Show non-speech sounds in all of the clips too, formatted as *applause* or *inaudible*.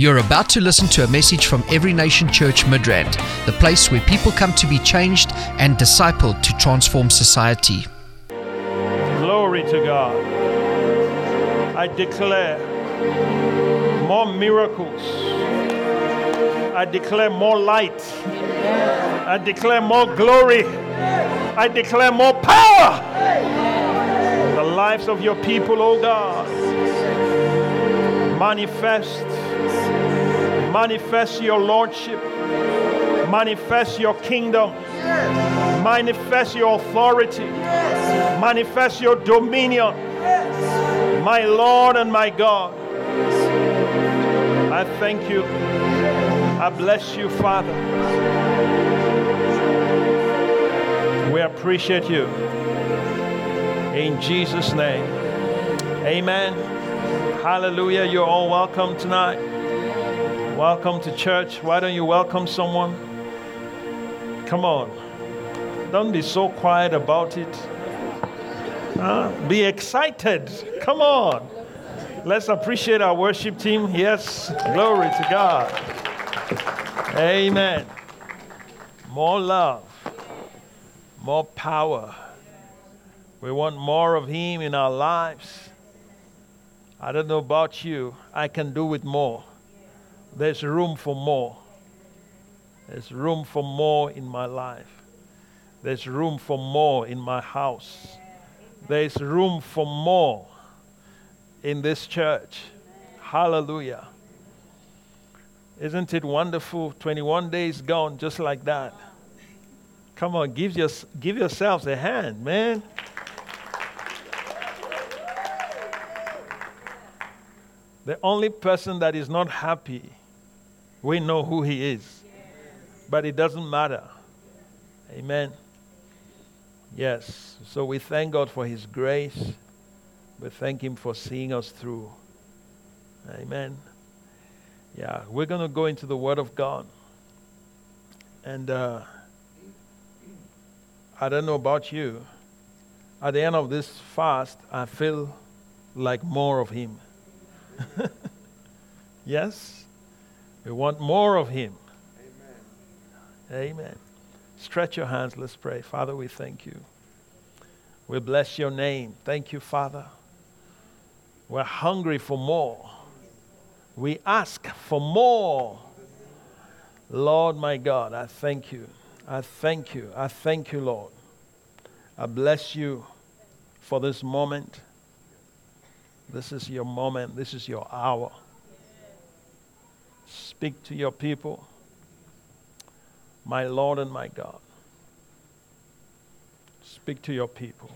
You're about to listen to a message from Every Nation Church Midrand, the place where people come to be changed and discipled to transform society. Glory to God. I declare more miracles. I declare more light. I declare more glory. I declare more power. The lives of your people, oh God. Manifest. Manifest your lordship. Manifest your kingdom. Manifest your authority. Manifest your dominion. My Lord and my God. I thank you. I bless you, Father. We appreciate you. In Jesus' name. Amen. Hallelujah. You're all welcome tonight. Welcome to church. Why don't you welcome someone? Come on. Don't be so quiet about it. Be excited. Come on. Let's appreciate our worship team. Yes. Glory to God. Amen. More love, more power. We want more of Him in our lives. I don't know about you, I can do with more. There's room for more. There's room for more in my life. There's room for more in my house. There's room for more in this church. Hallelujah. Isn't it wonderful? 21 days gone just like that. Come on, give, your, give yourselves a hand, man. The only person that is not happy, we know who he is. But it doesn't matter. Amen. Yes. So we thank God for his grace. We thank him for seeing us through. Amen. Yeah, we're going to go into the Word of God. And uh, I don't know about you. At the end of this fast, I feel like more of Him. *laughs* yes? We want more of Him. Amen. Amen. Stretch your hands. Let's pray. Father, we thank you. We bless your name. Thank you, Father. We're hungry for more. We ask for more. Lord, my God, I thank you. I thank you. I thank you, Lord. I bless you for this moment. This is your moment. This is your hour. Speak to your people, my Lord and my God. Speak to your people.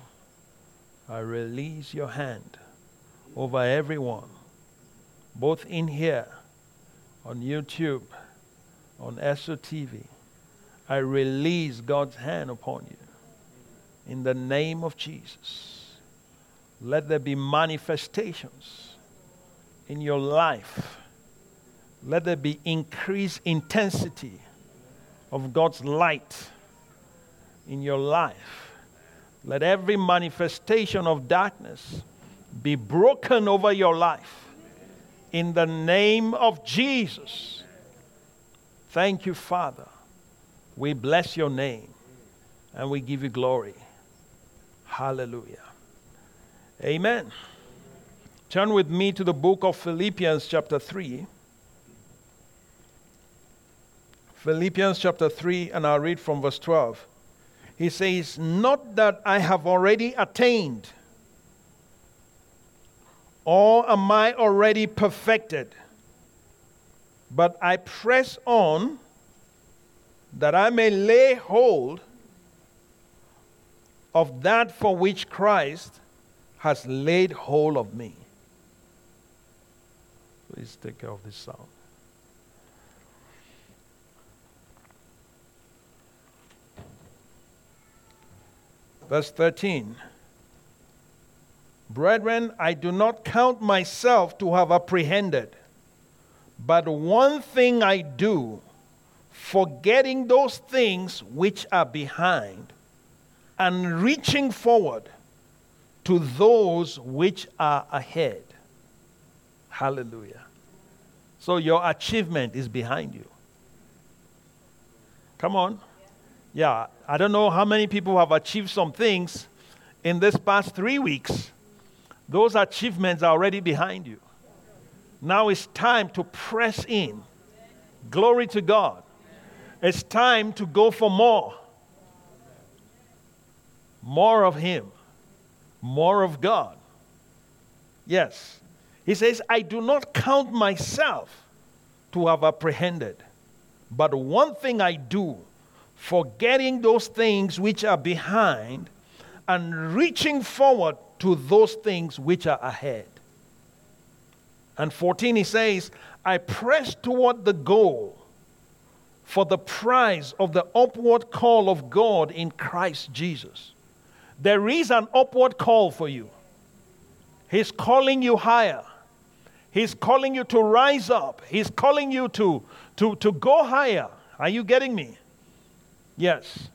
I release your hand over everyone, both in here, on YouTube, on SOTV. I release God's hand upon you. In the name of Jesus, let there be manifestations in your life. Let there be increased intensity of God's light in your life. Let every manifestation of darkness be broken over your life in the name of Jesus. Thank you, Father. We bless your name and we give you glory. Hallelujah. Amen. Turn with me to the book of Philippians, chapter 3. Philippians chapter 3, and I'll read from verse 12. He says, Not that I have already attained, or am I already perfected, but I press on that I may lay hold of that for which Christ has laid hold of me. Please take care of this sound. Verse 13 Brethren, I do not count myself to have apprehended, but one thing I do, forgetting those things which are behind, and reaching forward to those which are ahead. Hallelujah. So your achievement is behind you. Come on. Yeah, I don't know how many people have achieved some things in this past three weeks. Those achievements are already behind you. Now it's time to press in. Glory to God. It's time to go for more. More of Him, more of God. Yes. He says, I do not count myself to have apprehended, but one thing I do, forgetting those things which are behind and reaching forward to those things which are ahead. And 14, he says, I press toward the goal for the prize of the upward call of God in Christ Jesus. There is an upward call for you. He's calling you higher. He's calling you to rise up. He's calling you to, to, to go higher. Are you getting me? Yes.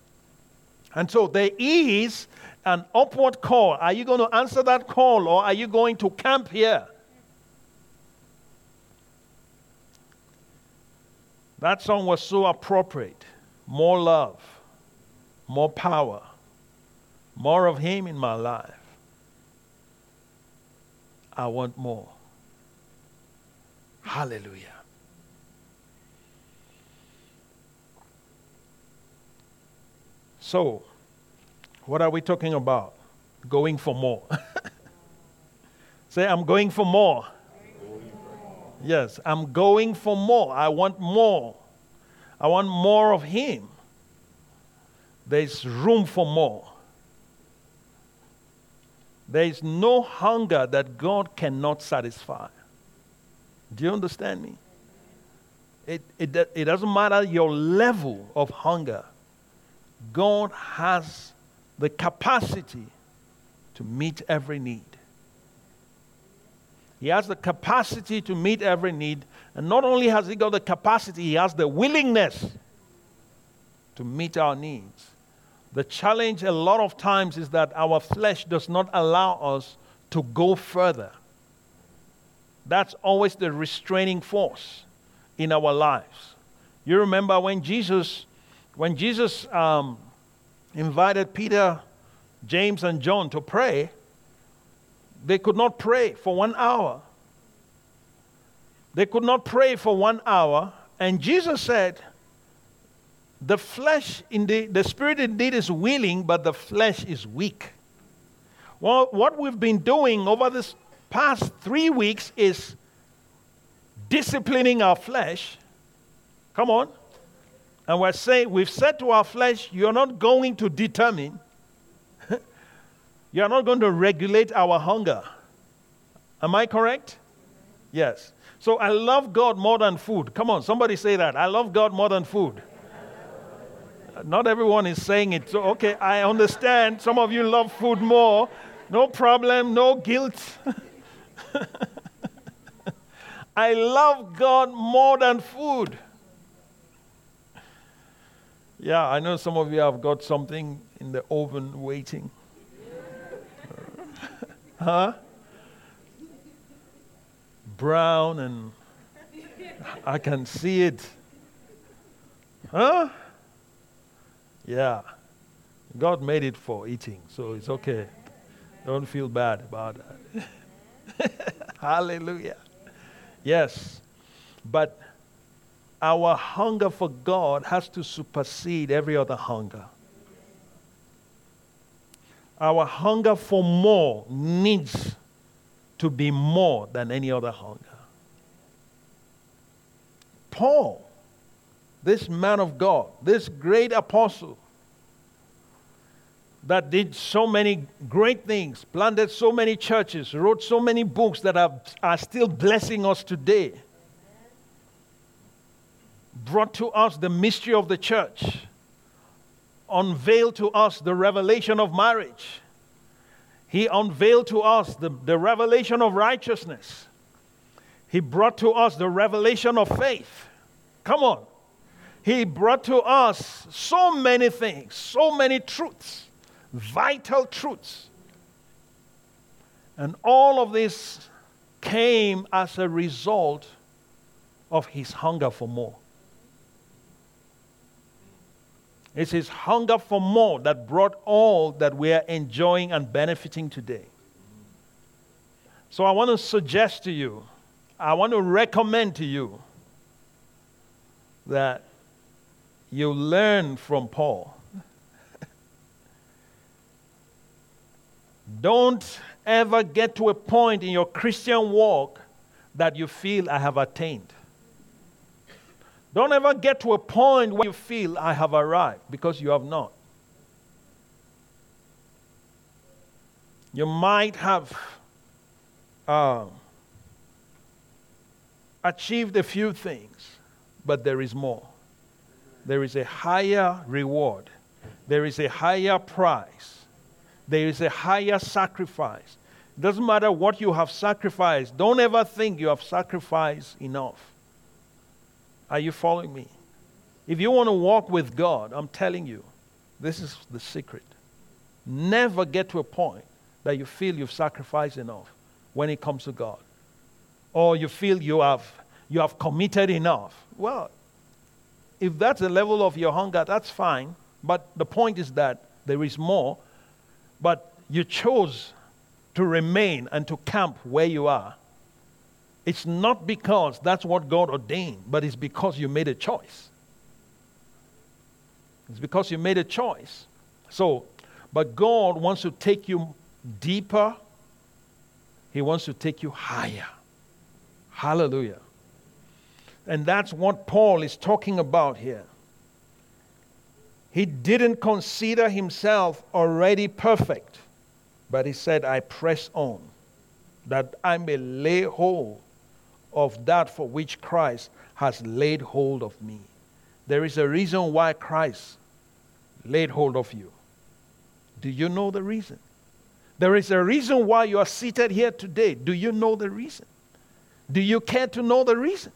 And so there is an upward call. Are you going to answer that call or are you going to camp here? That song was so appropriate. More love, more power, more of Him in my life. I want more. Hallelujah. So, what are we talking about? Going for more. *laughs* Say, I'm going for more. Yes, I'm going for more. I want more. I want more of Him. There's room for more. There is no hunger that God cannot satisfy. Do you understand me? It, it, it doesn't matter your level of hunger, God has the capacity to meet every need. He has the capacity to meet every need. And not only has He got the capacity, He has the willingness to meet our needs. The challenge a lot of times is that our flesh does not allow us to go further. That's always the restraining force in our lives. You remember when Jesus, when Jesus um, invited Peter, James, and John to pray, they could not pray for one hour. They could not pray for one hour. And Jesus said, The flesh, indeed, the spirit indeed is willing, but the flesh is weak. Well, what we've been doing over this past three weeks is disciplining our flesh. Come on. And we're saying, we've said to our flesh, you're not going to determine *laughs* you are not going to regulate our hunger. Am I correct? Yes. So I love God more than food. Come on, somebody say that. I love God more than food. Not everyone is saying it. So, okay, I understand. Some of you love food more. No problem, no guilt. *laughs* I love God more than food. Yeah, I know some of you have got something in the oven waiting. *laughs* Huh? Brown and I can see it. Huh? Yeah. God made it for eating, so it's okay. Don't feel bad about that. *laughs* Hallelujah. Yes. But our hunger for God has to supersede every other hunger. Our hunger for more needs to be more than any other hunger. Paul, this man of God, this great apostle that did so many great things, planted so many churches, wrote so many books that are, are still blessing us today, brought to us the mystery of the church unveiled to us the revelation of marriage. He unveiled to us the, the revelation of righteousness. He brought to us the revelation of faith. Come on. He brought to us so many things, so many truths, vital truths. And all of this came as a result of his hunger for more. It's his hunger for more that brought all that we are enjoying and benefiting today. So I want to suggest to you, I want to recommend to you that you learn from Paul. *laughs* Don't ever get to a point in your Christian walk that you feel I have attained. Don't ever get to a point where you feel I have arrived because you have not. You might have uh, achieved a few things, but there is more. There is a higher reward, there is a higher price, there is a higher sacrifice. It doesn't matter what you have sacrificed, don't ever think you have sacrificed enough. Are you following me? If you want to walk with God, I'm telling you, this is the secret. Never get to a point that you feel you've sacrificed enough when it comes to God. Or you feel you have, you have committed enough. Well, if that's the level of your hunger, that's fine. But the point is that there is more. But you chose to remain and to camp where you are it's not because that's what God ordained, but it's because you made a choice. It's because you made a choice. So, but God wants to take you deeper, He wants to take you higher. Hallelujah. And that's what Paul is talking about here. He didn't consider himself already perfect, but he said, I press on that I may lay hold of that for which Christ has laid hold of me. There is a reason why Christ laid hold of you. Do you know the reason? There is a reason why you are seated here today. Do you know the reason? Do you care to know the reason?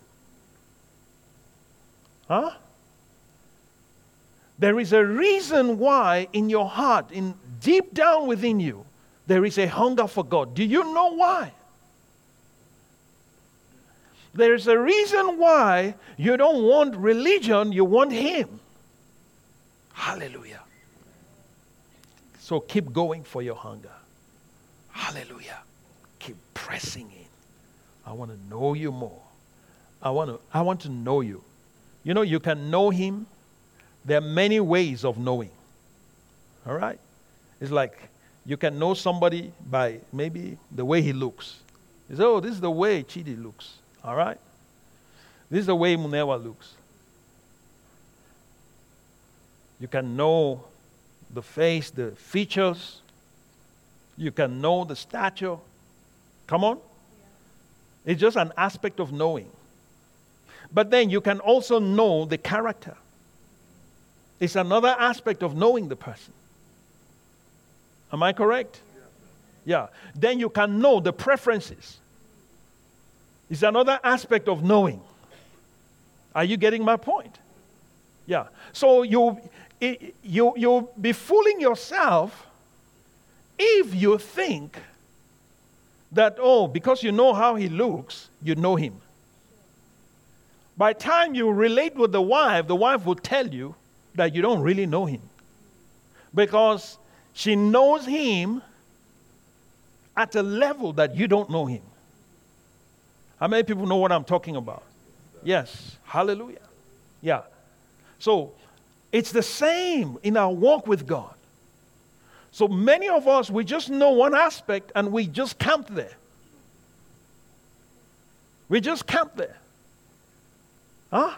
Huh? There is a reason why in your heart, in deep down within you, there is a hunger for God. Do you know why? There's a reason why you don't want religion, you want Him. Hallelujah. So keep going for your hunger. Hallelujah. Keep pressing in. I want to know you more. I want to, I want to know you. You know, you can know Him. There are many ways of knowing. All right? It's like you can know somebody by maybe the way he looks. You say, oh, this is the way Chidi looks. All right? This is the way Munewa looks. You can know the face, the features. You can know the stature. Come on? It's just an aspect of knowing. But then you can also know the character. It's another aspect of knowing the person. Am I correct? Yeah. Then you can know the preferences. It's another aspect of knowing. Are you getting my point? Yeah. So you, you, you'll be fooling yourself if you think that, oh, because you know how he looks, you know him. By time you relate with the wife, the wife will tell you that you don't really know him. Because she knows him at a level that you don't know him. How many people know what I'm talking about? Yes. Hallelujah. Yeah. So it's the same in our walk with God. So many of us, we just know one aspect and we just camp there. We just camp there. Huh?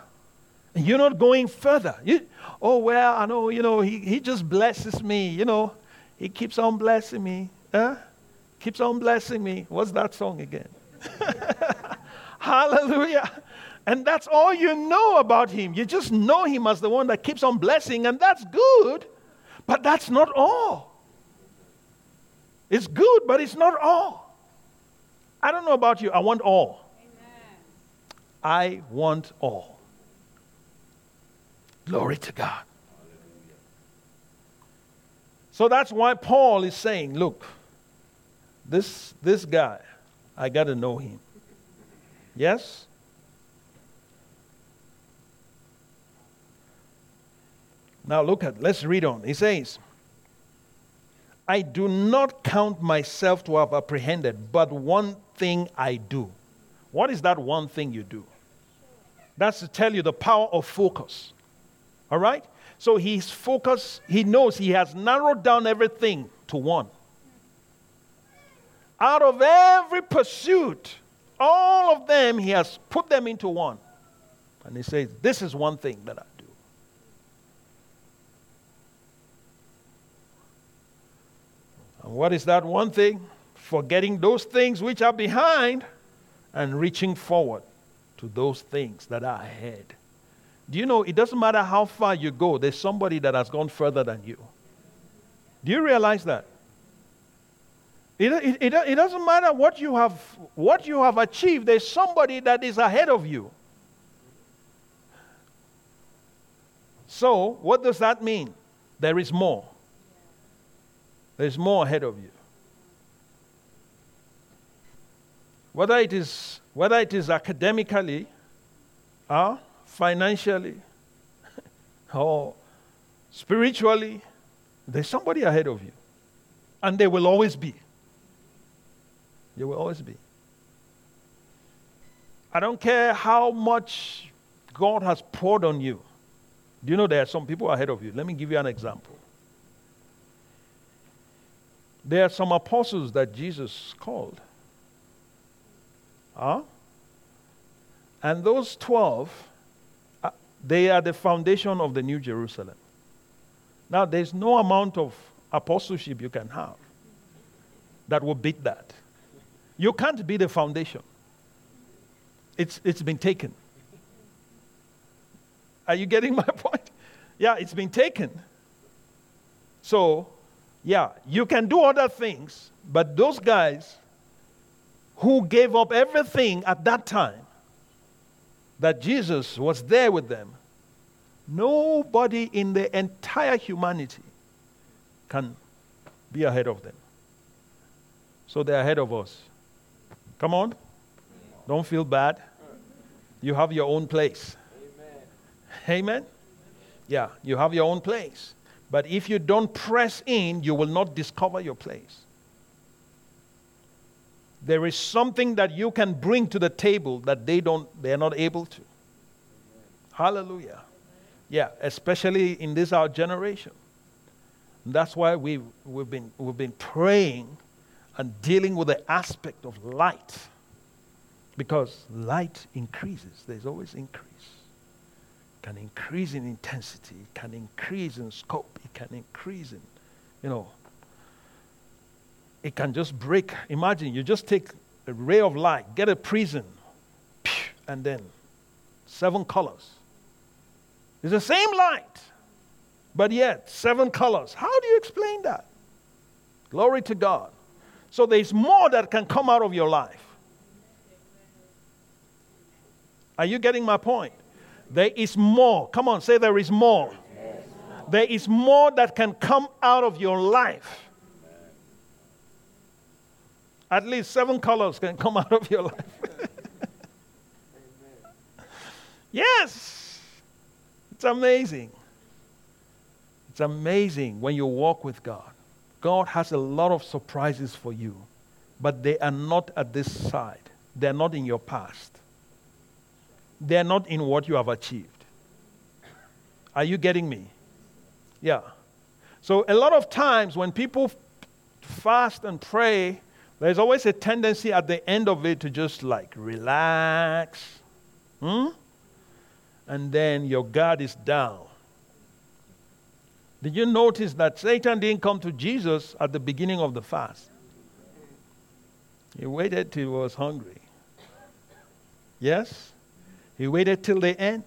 And you're not going further. You, oh, well, I know, you know, he, he just blesses me, you know. He keeps on blessing me. Huh? Keeps on blessing me. What's that song again? *laughs* Hallelujah. And that's all you know about him. You just know him as the one that keeps on blessing, and that's good, but that's not all. It's good, but it's not all. I don't know about you. I want all. Amen. I want all. Glory to God. So that's why Paul is saying, look, this, this guy, I got to know him. Yes? Now look at, let's read on. He says, I do not count myself to have apprehended, but one thing I do. What is that one thing you do? That's to tell you the power of focus. All right? So he's focused, he knows he has narrowed down everything to one. Out of every pursuit, all of them, he has put them into one. And he says, This is one thing that I do. And what is that one thing? Forgetting those things which are behind and reaching forward to those things that are ahead. Do you know it doesn't matter how far you go, there's somebody that has gone further than you? Do you realize that? It, it, it, it, doesn't matter what you, have, what you have achieved, there's somebody that is ahead of you. So, what does that mean? There is more. There's more ahead of you. Whether it is, whether it is academically, uh, financially, *laughs* or spiritually, there's somebody ahead of you. And there will always be. There will always be. I don't care how much God has poured on you. Do you know there are some people ahead of you? Let me give you an example. There are some apostles that Jesus called. Huh? And those 12, uh, they are the foundation of the New Jerusalem. Now, there's no amount of apostleship you can have that will beat that. You can't be the foundation, it's, it's been taken. Are you getting *laughs* my point? Yeah, it's been taken. So, yeah, you can do other things, but those guys who gave up everything at that time, that Jesus was there with them, nobody in the entire humanity can be ahead of them. So they're ahead of us. Come on. Don't feel bad. You have your own place. Amen. Amen. Yeah, you have your own place. But if you don't press in, you will not discover your place. There is something that you can bring to the table that they don't they're not able to. Hallelujah. Yeah, especially in this our generation. That's why we've, we've, been, we've been praying and dealing with the aspect of light. Because light increases, there's always increase It can increase in intensity, it can increase in scope, it can increase in, you know, it can just break. Imagine you just take a ray of light, get a prism, and then seven colors. It's the same light, but yet seven colors. How do you explain that? Glory to God. So there's more that can come out of your life. Are you getting my point? There is more. Come on, say there is more. There is more that can come out of your life. At least seven colors can come out of your life. *laughs* yes. It's amazing. It's amazing when you walk with God. God has a lot of surprises for you, but they are not at this side, they're not in your past they're not in what you have achieved. Are you getting me? Yeah. So, a lot of times when people fast and pray, there's always a tendency at the end of it to just like relax. Hmm? And then your guard is down. Did you notice that Satan didn't come to Jesus at the beginning of the fast? He waited till he was hungry. Yes? He waited till the end.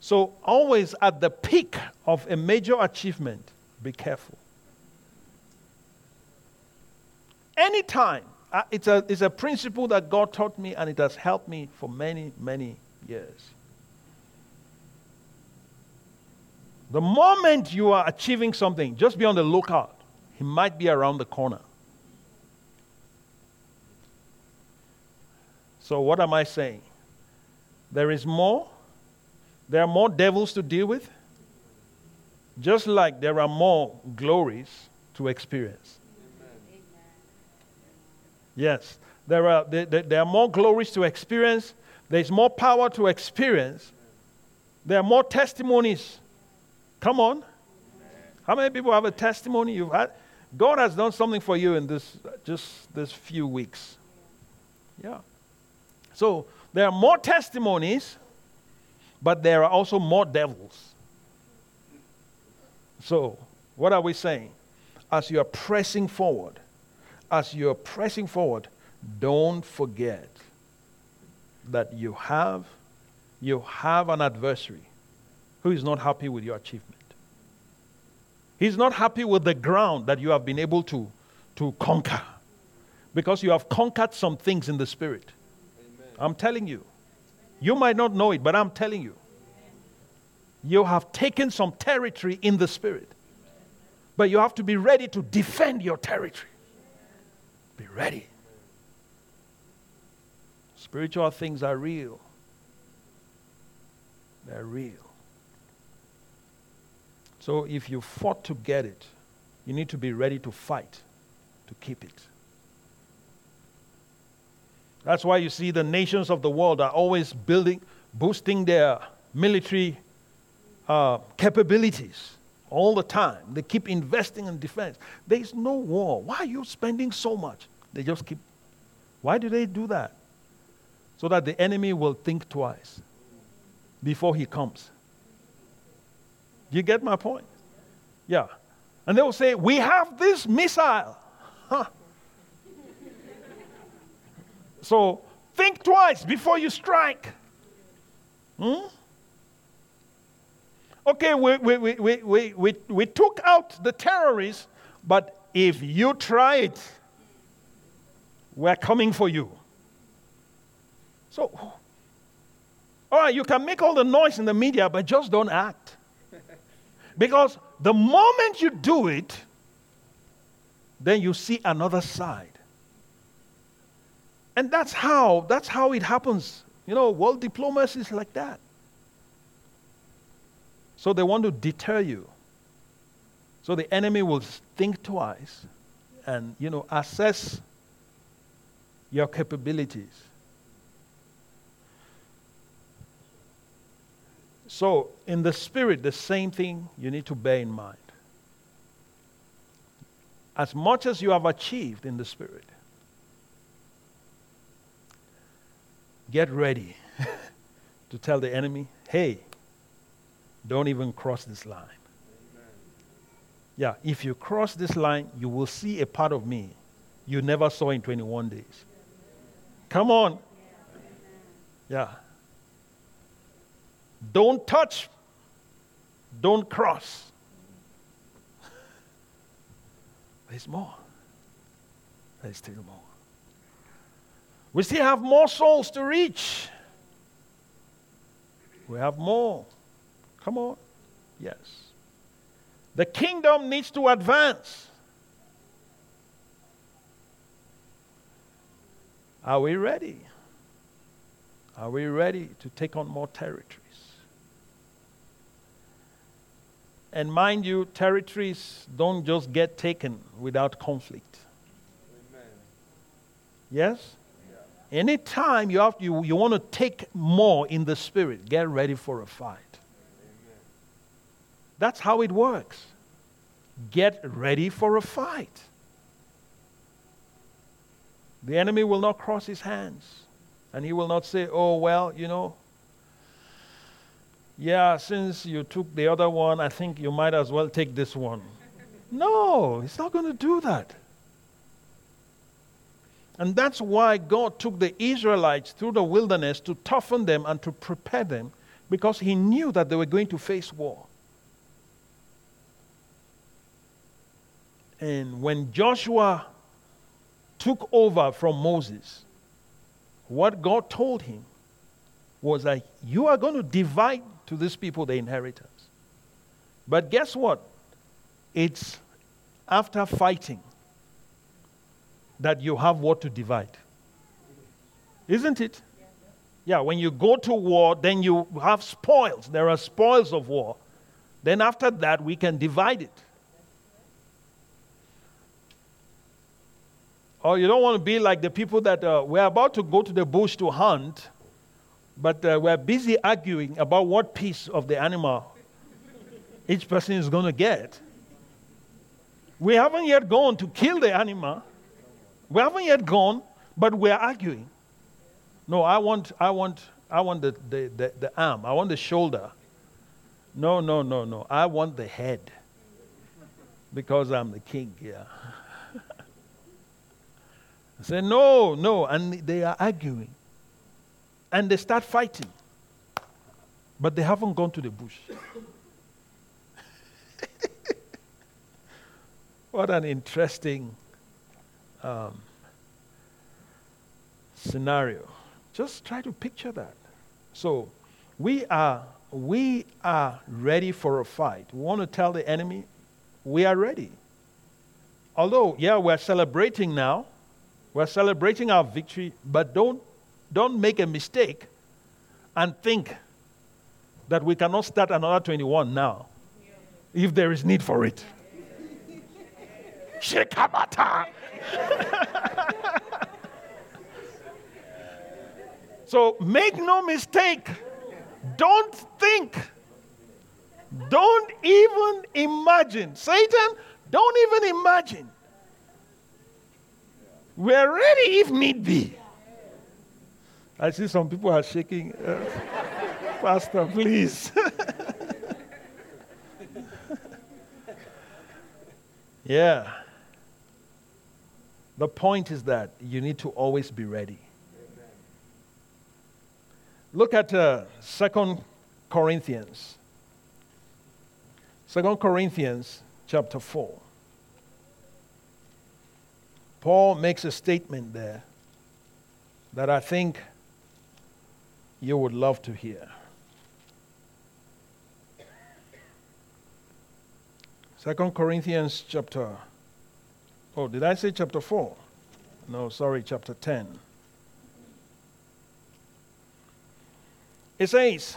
So, always at the peak of a major achievement, be careful. Anytime, uh, it's, a, it's a principle that God taught me and it has helped me for many, many years. The moment you are achieving something, just be on the lookout. He might be around the corner. So, what am I saying? There is more. There are more devils to deal with. Just like there are more glories to experience. Yes, there are, there, there are more glories to experience. There's more power to experience. There are more testimonies. Come on. How many people have a testimony you've had? God has done something for you in this just this few weeks. Yeah. So there are more testimonies, but there are also more devils. So, what are we saying? As you are pressing forward, as you're pressing forward, don't forget that you have you have an adversary who is not happy with your achievement. He's not happy with the ground that you have been able to, to conquer because you have conquered some things in the spirit. Amen. I'm telling you. You might not know it, but I'm telling you. You have taken some territory in the spirit. But you have to be ready to defend your territory. Be ready. Spiritual things are real. They're real. So if you fought to get it, you need to be ready to fight to keep it. That's why you see the nations of the world are always building, boosting their military uh, capabilities all the time. They keep investing in defense. There is no war. Why are you spending so much? They just keep. Why do they do that? So that the enemy will think twice before he comes. You get my point? Yeah. And they will say, We have this missile. Huh. so think twice before you strike. Hmm? Okay, we, we, we, we, we, we took out the terrorists, but if you try it, we're coming for you. So, all right, you can make all the noise in the media, but just don't act. Because the moment you do it, then you see another side. And that's how, that's how it happens. You know, world diplomacy is like that. So they want to deter you. So the enemy will think twice and, you know, assess your capabilities. So, in the spirit, the same thing you need to bear in mind. As much as you have achieved in the spirit, get ready *laughs* to tell the enemy, hey, don't even cross this line. Amen. Yeah, if you cross this line, you will see a part of me you never saw in 21 days. Come on. Yeah. Don't touch. Don't cross. There's more. There's still more. We still have more souls to reach. We have more. Come on. Yes. The kingdom needs to advance. Are we ready? Are we ready to take on more territories? And mind you, territories don't just get taken without conflict. Amen. Yes? Yeah. Anytime you, have, you, you want to take more in the spirit, get ready for a fight. That's how it works. Get ready for a fight. The enemy will not cross his hands. And he will not say, oh, well, you know, yeah, since you took the other one, I think you might as well take this one. *laughs* no, he's not going to do that. And that's why God took the Israelites through the wilderness to toughen them and to prepare them because he knew that they were going to face war. And when Joshua took over from Moses, what God told him was that you are going to divide to these people the inheritance. But guess what? It's after fighting that you have what to divide. Isn't it? Yeah, when you go to war, then you have spoils. There are spoils of war. Then after that, we can divide it. Or you don't want to be like the people that uh, we're about to go to the bush to hunt, but uh, we're busy arguing about what piece of the animal each person is going to get. We haven't yet gone to kill the animal. We haven't yet gone, but we're arguing. No, I want, I want, I want the, the, the, the arm. I want the shoulder. No, no, no, no. I want the head because I'm the king here. *laughs* I say, no, no. And they are arguing. And they start fighting. But they haven't gone to the bush. *laughs* what an interesting um, scenario. Just try to picture that. So, we are, we are ready for a fight. We want to tell the enemy, we are ready. Although, yeah, we're celebrating now, we're celebrating our victory, but don't, don't make a mistake and think that we cannot start another 21 now if there is need for it. Shekamata. *laughs* so make no mistake. Don't think. Don't even imagine. Satan, don't even imagine we're ready if need be. I see some people are shaking. Uh, Pastor, please. *laughs* yeah. The point is that you need to always be ready. Look at uh, 2 Corinthians. 2 Corinthians chapter 4. Paul makes a statement there that I think you would love to hear. Second Corinthians chapter Oh, did I say chapter 4? No, sorry, chapter 10. It says,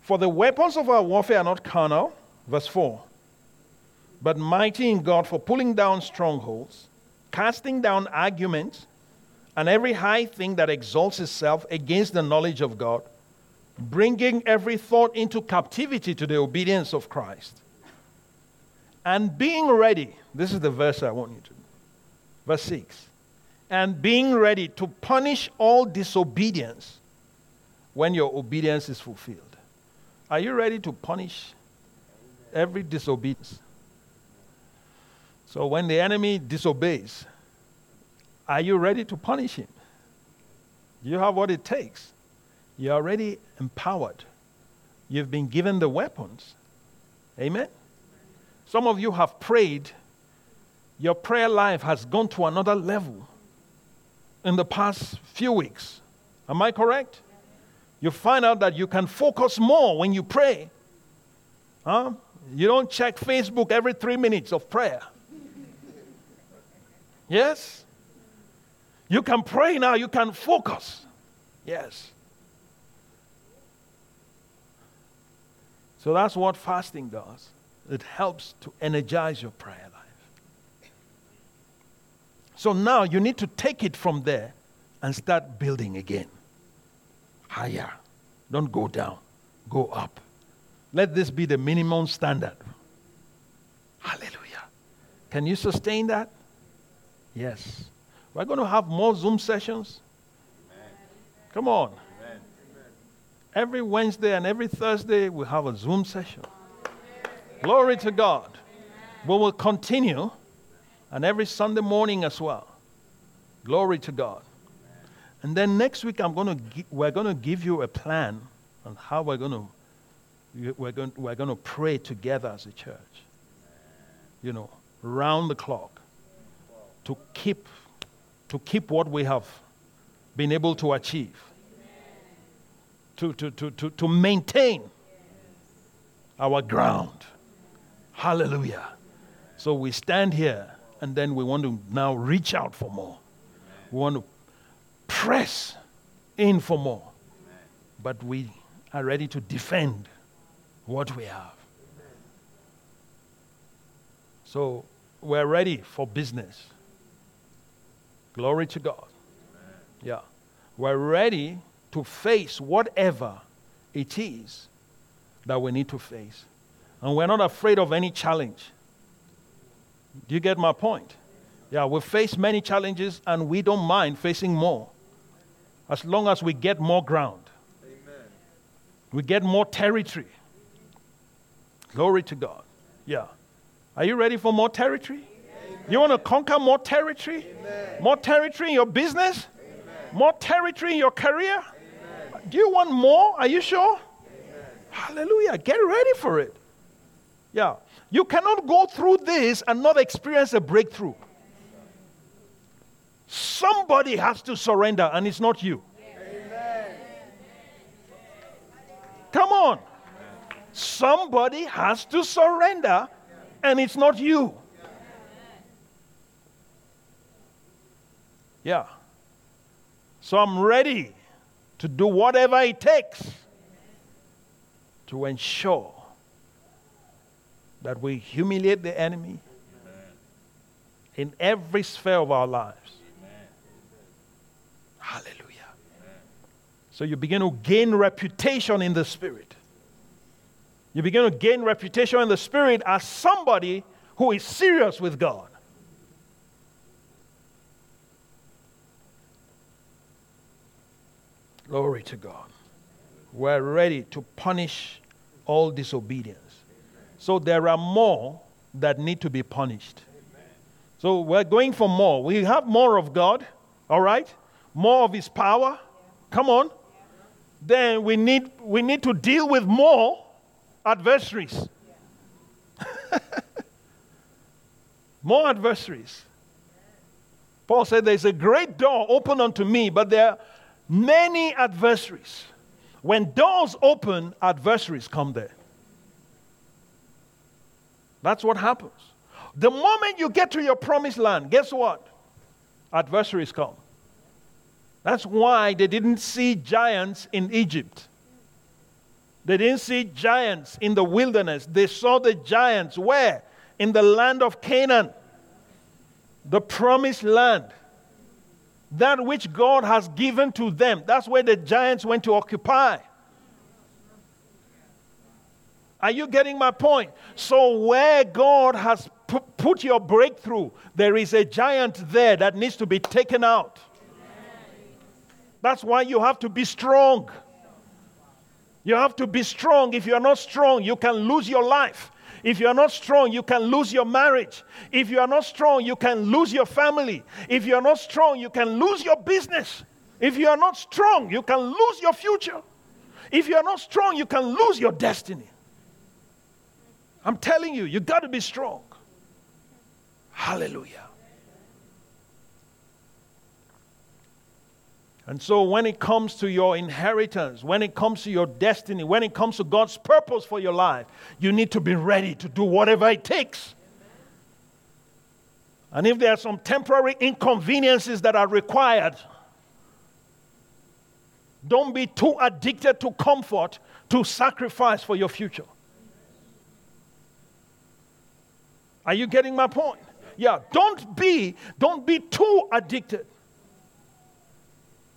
For the weapons of our warfare are not carnal, verse 4, but mighty in God for pulling down strongholds casting down arguments and every high thing that exalts itself against the knowledge of God, bringing every thought into captivity to the obedience of Christ. And being ready, this is the verse I want you to. Verse 6. And being ready to punish all disobedience when your obedience is fulfilled. Are you ready to punish every disobedience? So when the enemy disobeys, are you ready to punish him? You have what it takes. You're already empowered. You've been given the weapons. Amen? Some of you have prayed. Your prayer life has gone to another level in the past few weeks. Am I correct? You find out that you can focus more when you pray. Huh? You don't check Facebook every three minutes of prayer. Yes? You can pray now, you can focus. Yes. So that's what fasting does. It helps to energize your prayer life. So now you need to take it from there and start building again. Higher. Don't go down, go up. Let this be the minimum standard. Hallelujah. Can you sustain that? Yes. We're going to have more Zoom sessions. Amen. Come on. Amen. Every Wednesday and every Thursday, we have a Zoom session. Glory to God. We will continue, and every Sunday morning as well. Glory to God. And then next week, I'm going to we're going to give you a plan on how we're going to we're going, we're going to pray together as a church. You know, round the clock to keep, to keep what we have been able to achieve, to, to, to, to, to maintain our ground. Hallelujah. So we stand here and then we want to now reach out for more. We want to press in for more. But we are ready to defend what we have. So we're ready for business. Glory to God. Yeah. We're ready to face whatever it is that we need to face. And we're not afraid of any challenge. Do you get my point? Yeah, we face many challenges and we don't mind facing more as long as we get more ground. Amen. We get more territory. Glory to God. Yeah. Are you ready for more territory? Amen. You want to conquer more territory? Amen. More territory in your business? More territory in your career? Do you want more? Are you sure? Hallelujah. Get ready for it. Yeah. You cannot go through this and not experience a breakthrough. Somebody has to surrender, and it's not you. Amen. Come on. Somebody has to surrender, and it's not you. Yeah. So I'm ready to do whatever it takes to ensure that we humiliate the enemy in every sphere of our lives. Hallelujah. So you begin to gain reputation in the spirit. You begin to gain reputation in the spirit as somebody who is serious with God. Glory to God. We're ready to punish all disobedience. So there are more that need to be punished. So we're going for more. We have more of God, all right? More of His power. Come on. Then we need, we need to deal with more adversaries. *laughs* more adversaries. Paul said, There's a great door open unto me, but there many adversaries. When doors open, adversaries come there. That's what happens. The moment you get to your promised land, guess what? Adversaries come. That's why they didn't see giants in Egypt. They didn't see giants in the wilderness. They saw the giants where? In the land of Canaan, the promised land. That which God has given to them. That's where the giants went to occupy. Are you getting my point? So, where God has put your breakthrough, there is a giant there that needs to be taken out. That's why you have to be strong. You have to be strong. If you're not strong, you can lose your life. If you are not strong, you can lose your marriage. If you are not strong, you can lose your family. If you are not strong, you can lose your business. If you are not strong, you can lose your future. If you are not strong, you can lose your destiny. I'm telling you, you got to be strong. Hallelujah. And so, when it comes to your inheritance, when it comes to your destiny, when it comes to God's purpose for your life, you need to be ready to do whatever it takes. And if there are some temporary inconveniences that are required, don't be too addicted to comfort to sacrifice for your future. Are you getting my point? Yeah, don't be don't be too addicted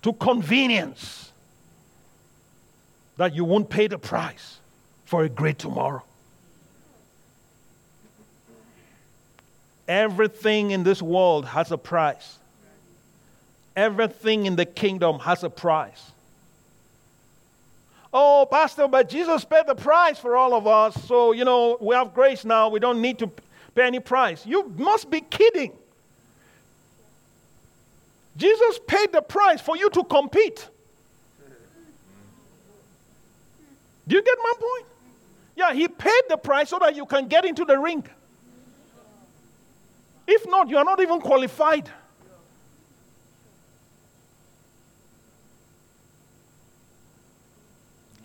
to convenience that you won't pay the price for a great tomorrow. Everything in this world has a price. Everything in the kingdom has a price. Oh, Pastor, but Jesus paid the price for all of us. So, you know, we have grace now. We don't need to pay any price. You must be kidding. Jesus paid the price for you to compete. Do you get my point? Yeah, he paid the price so that you can get into the ring. If not, you are not even qualified.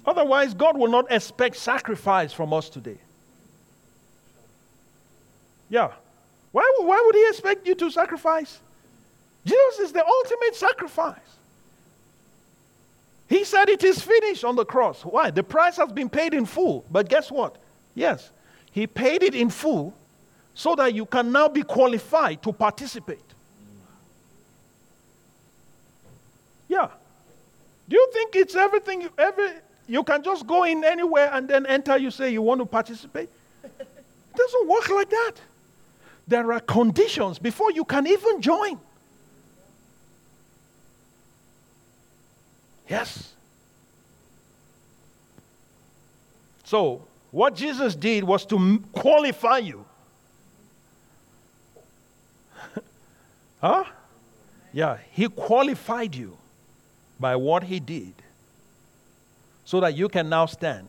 Otherwise, God will not expect sacrifice from us today. Yeah. Why, why would He expect you to sacrifice? Jesus is the ultimate sacrifice. He said it is finished on the cross. Why? The price has been paid in full. But guess what? Yes, He paid it in full so that you can now be qualified to participate. Yeah. Do you think it's everything you every you can just go in anywhere and then enter you say you want to participate? It doesn't work like that. There are conditions before you can even join. Yes. So, what Jesus did was to qualify you. *laughs* huh? Yeah, he qualified you by what he did so that you can now stand.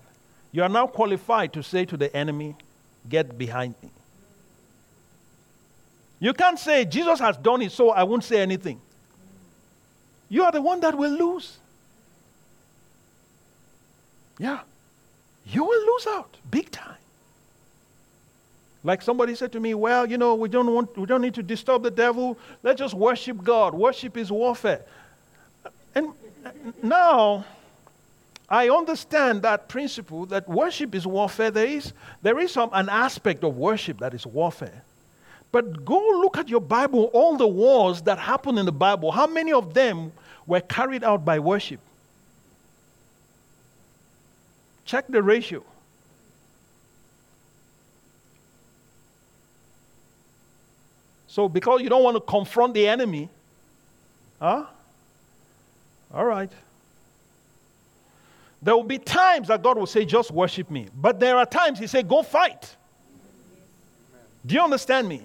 You are now qualified to say to the enemy, Get behind me. You can't say, Jesus has done it, so I won't say anything. You are the one that will lose. Yeah. You will lose out big time. Like somebody said to me, well, you know, we don't want we don't need to disturb the devil. Let's just worship God. Worship is warfare. And now I understand that principle that worship is warfare. There is, there is some, an aspect of worship that is warfare. But go look at your Bible, all the wars that happen in the Bible, how many of them were carried out by worship? Check the ratio. So, because you don't want to confront the enemy, huh? All right. There will be times that God will say, just worship me. But there are times He said, go fight. Do you understand me?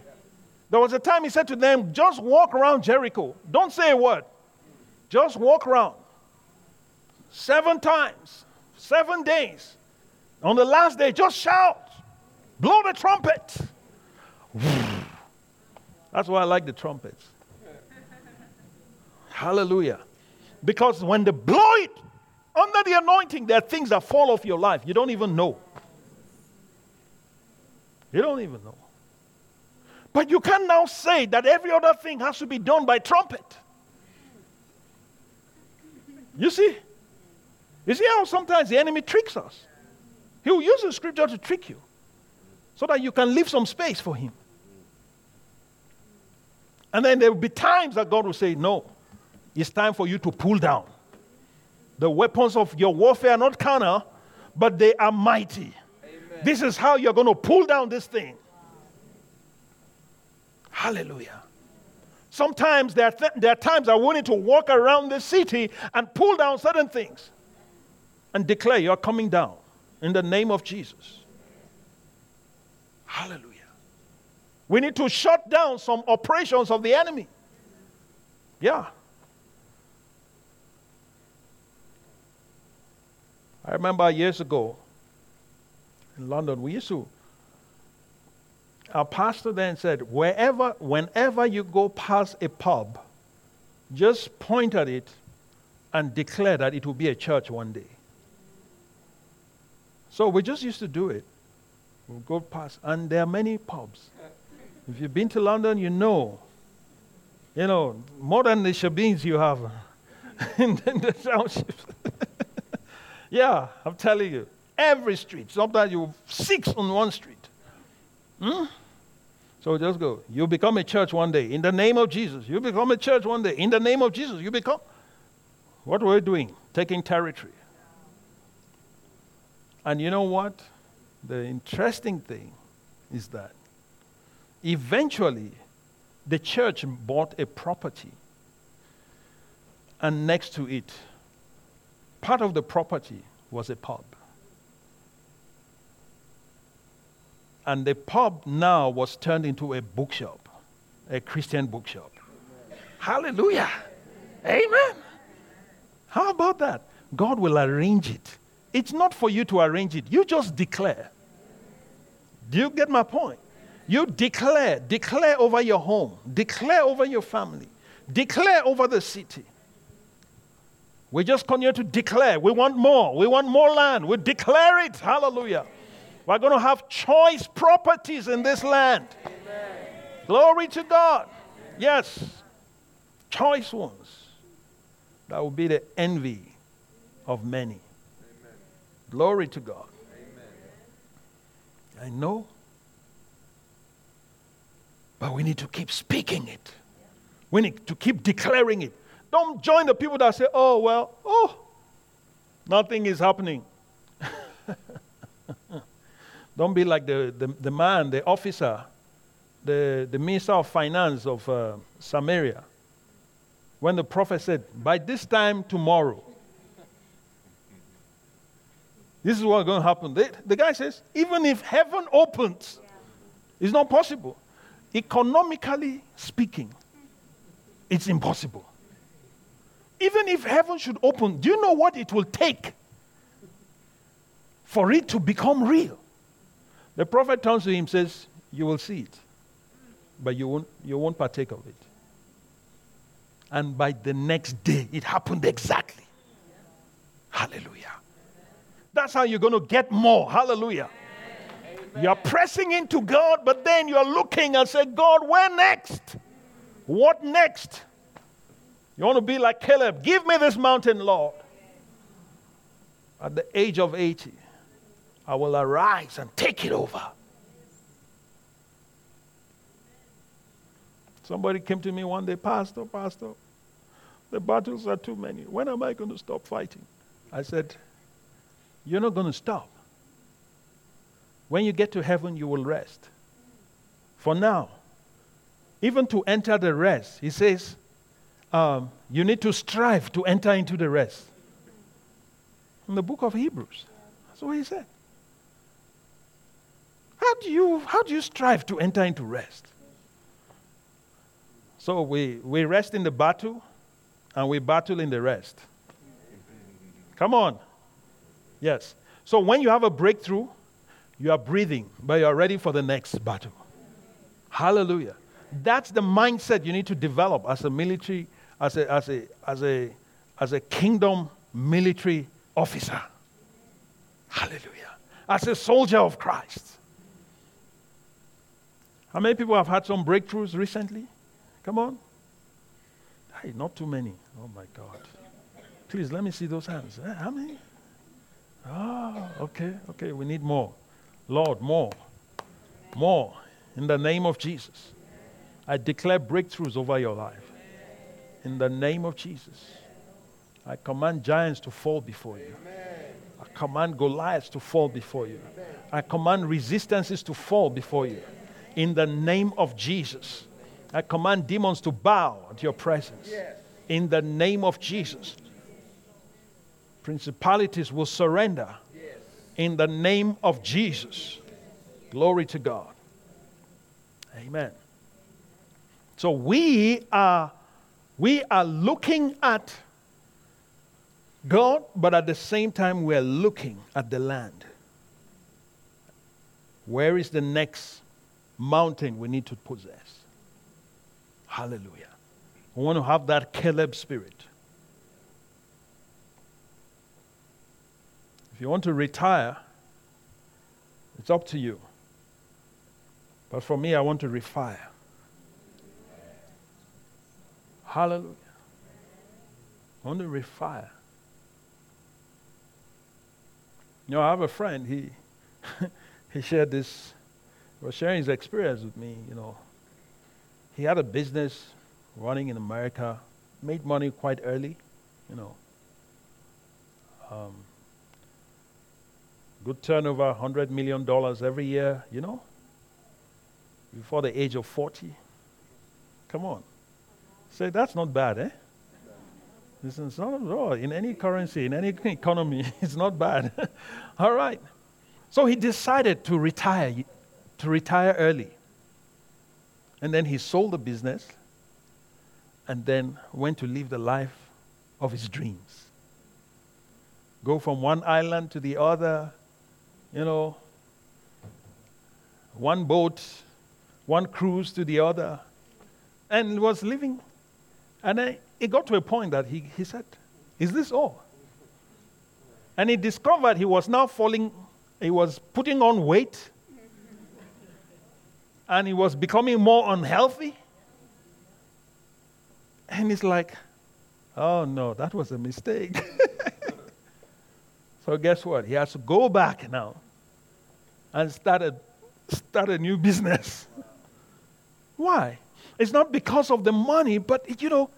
There was a time He said to them, just walk around Jericho. Don't say a word. Just walk around. Seven times, seven days. On the last day, just shout. Blow the trumpet. *sighs* That's why I like the trumpets. *laughs* Hallelujah. Because when they blow it, under the anointing, there are things that fall off your life. You don't even know. You don't even know. But you can now say that every other thing has to be done by trumpet. You see? You see how sometimes the enemy tricks us? He will use the scripture to trick you so that you can leave some space for him. And then there will be times that God will say, No, it's time for you to pull down. The weapons of your warfare are not carnal, but they are mighty. Amen. This is how you're going to pull down this thing. Hallelujah. Sometimes there are, th- there are times I want to walk around the city and pull down certain things and declare you're coming down in the name of Jesus. Hallelujah. We need to shut down some operations of the enemy. Yeah. I remember years ago in London, we used to, our pastor then said, wherever, whenever you go past a pub, just point at it and declare that it will be a church one day. So we just used to do it. We'll go past, and there are many pubs. If you've been to London, you know. You know, more than the shebeens you have *laughs* in the townships. *laughs* Yeah, I'm telling you. Every street. Sometimes you six on one street. Hmm? So just go. You become a church one day in the name of Jesus. You become a church one day in the name of Jesus. You become. What we're doing? Taking territory. And you know what? The interesting thing is that eventually the church bought a property, and next to it, part of the property was a pub. And the pub now was turned into a bookshop, a Christian bookshop. Hallelujah. Amen. How about that? God will arrange it. It's not for you to arrange it, you just declare. Do you get my point? You declare, declare over your home, declare over your family, declare over the city. We just continue to declare. We want more. We want more land. We declare it. Hallelujah. We're going to have choice properties in this land. Amen. Glory to God. Yes. Choice ones. That will be the envy of many. Glory to God. Amen. I know. But we need to keep speaking it. We need to keep declaring it. Don't join the people that say, oh, well, oh, nothing is happening. *laughs* Don't be like the, the, the, man, the officer, the, the minister of finance of uh, Samaria. When the prophet said, by this time tomorrow, this is what's going to happen. The, the guy says, even if heaven opens, it's not possible. Economically speaking, it's impossible. Even if heaven should open, do you know what it will take for it to become real? The prophet turns to him and says, You will see it, but you won't, you won't partake of it. And by the next day, it happened exactly. Hallelujah. That's how you're going to get more. Hallelujah. You're pressing into God, but then you're looking and say, God, where next? What next? You want to be like Caleb? Give me this mountain, Lord. At the age of 80, I will arise and take it over. Somebody came to me one day, Pastor, Pastor, the battles are too many. When am I going to stop fighting? I said, You're not going to stop. When you get to heaven, you will rest. For now, even to enter the rest, he says, um, you need to strive to enter into the rest. In the book of Hebrews, that's what he said. How do you, how do you strive to enter into rest? So we, we rest in the battle and we battle in the rest. Come on. Yes. So when you have a breakthrough, you are breathing, but you are ready for the next battle. Hallelujah. That's the mindset you need to develop as a military, as a, as a, as a, as a kingdom military officer. Hallelujah. As a soldier of Christ. How many people have had some breakthroughs recently? Come on. Hey, not too many. Oh my God. Please let me see those hands. Eh, how many? Oh, okay, okay. We need more. Lord, more. More. In the name of Jesus. I declare breakthroughs over your life. In the name of Jesus. I command giants to fall before you. I command Goliaths to fall before you. I command resistances to fall before you. In the name of Jesus. I command demons to bow at your presence. In the name of Jesus. Principalities will surrender in the name of Jesus. Glory to God. Amen. So we are we are looking at God, but at the same time we're looking at the land. Where is the next mountain we need to possess? Hallelujah. We want to have that Caleb spirit. If you want to retire, it's up to you. But for me, I want to refire. Hallelujah. I want to refire. You know, I have a friend, he, *laughs* he shared this, was sharing his experience with me, you know. He had a business running in America, made money quite early, you know. Um, good turnover, $100 million every year, you know, before the age of 40. Come on. Say, that's not bad, eh? Listen, it's not. In any currency, in any *laughs* economy, *laughs* it's not bad. *laughs* all right. So he decided to retire, to retire early. And then he sold the business and then went to live the life of his dreams. Go from one island to the other, you know, one boat, one cruise to the other, and was living. And then it got to a point that he, he said, Is this all? And he discovered he was now falling, he was putting on weight, and he was becoming more unhealthy. And he's like, Oh no, that was a mistake. *laughs* So guess what? He has to go back now and start a, start a new business. *laughs* Why? It's not because of the money, but you know,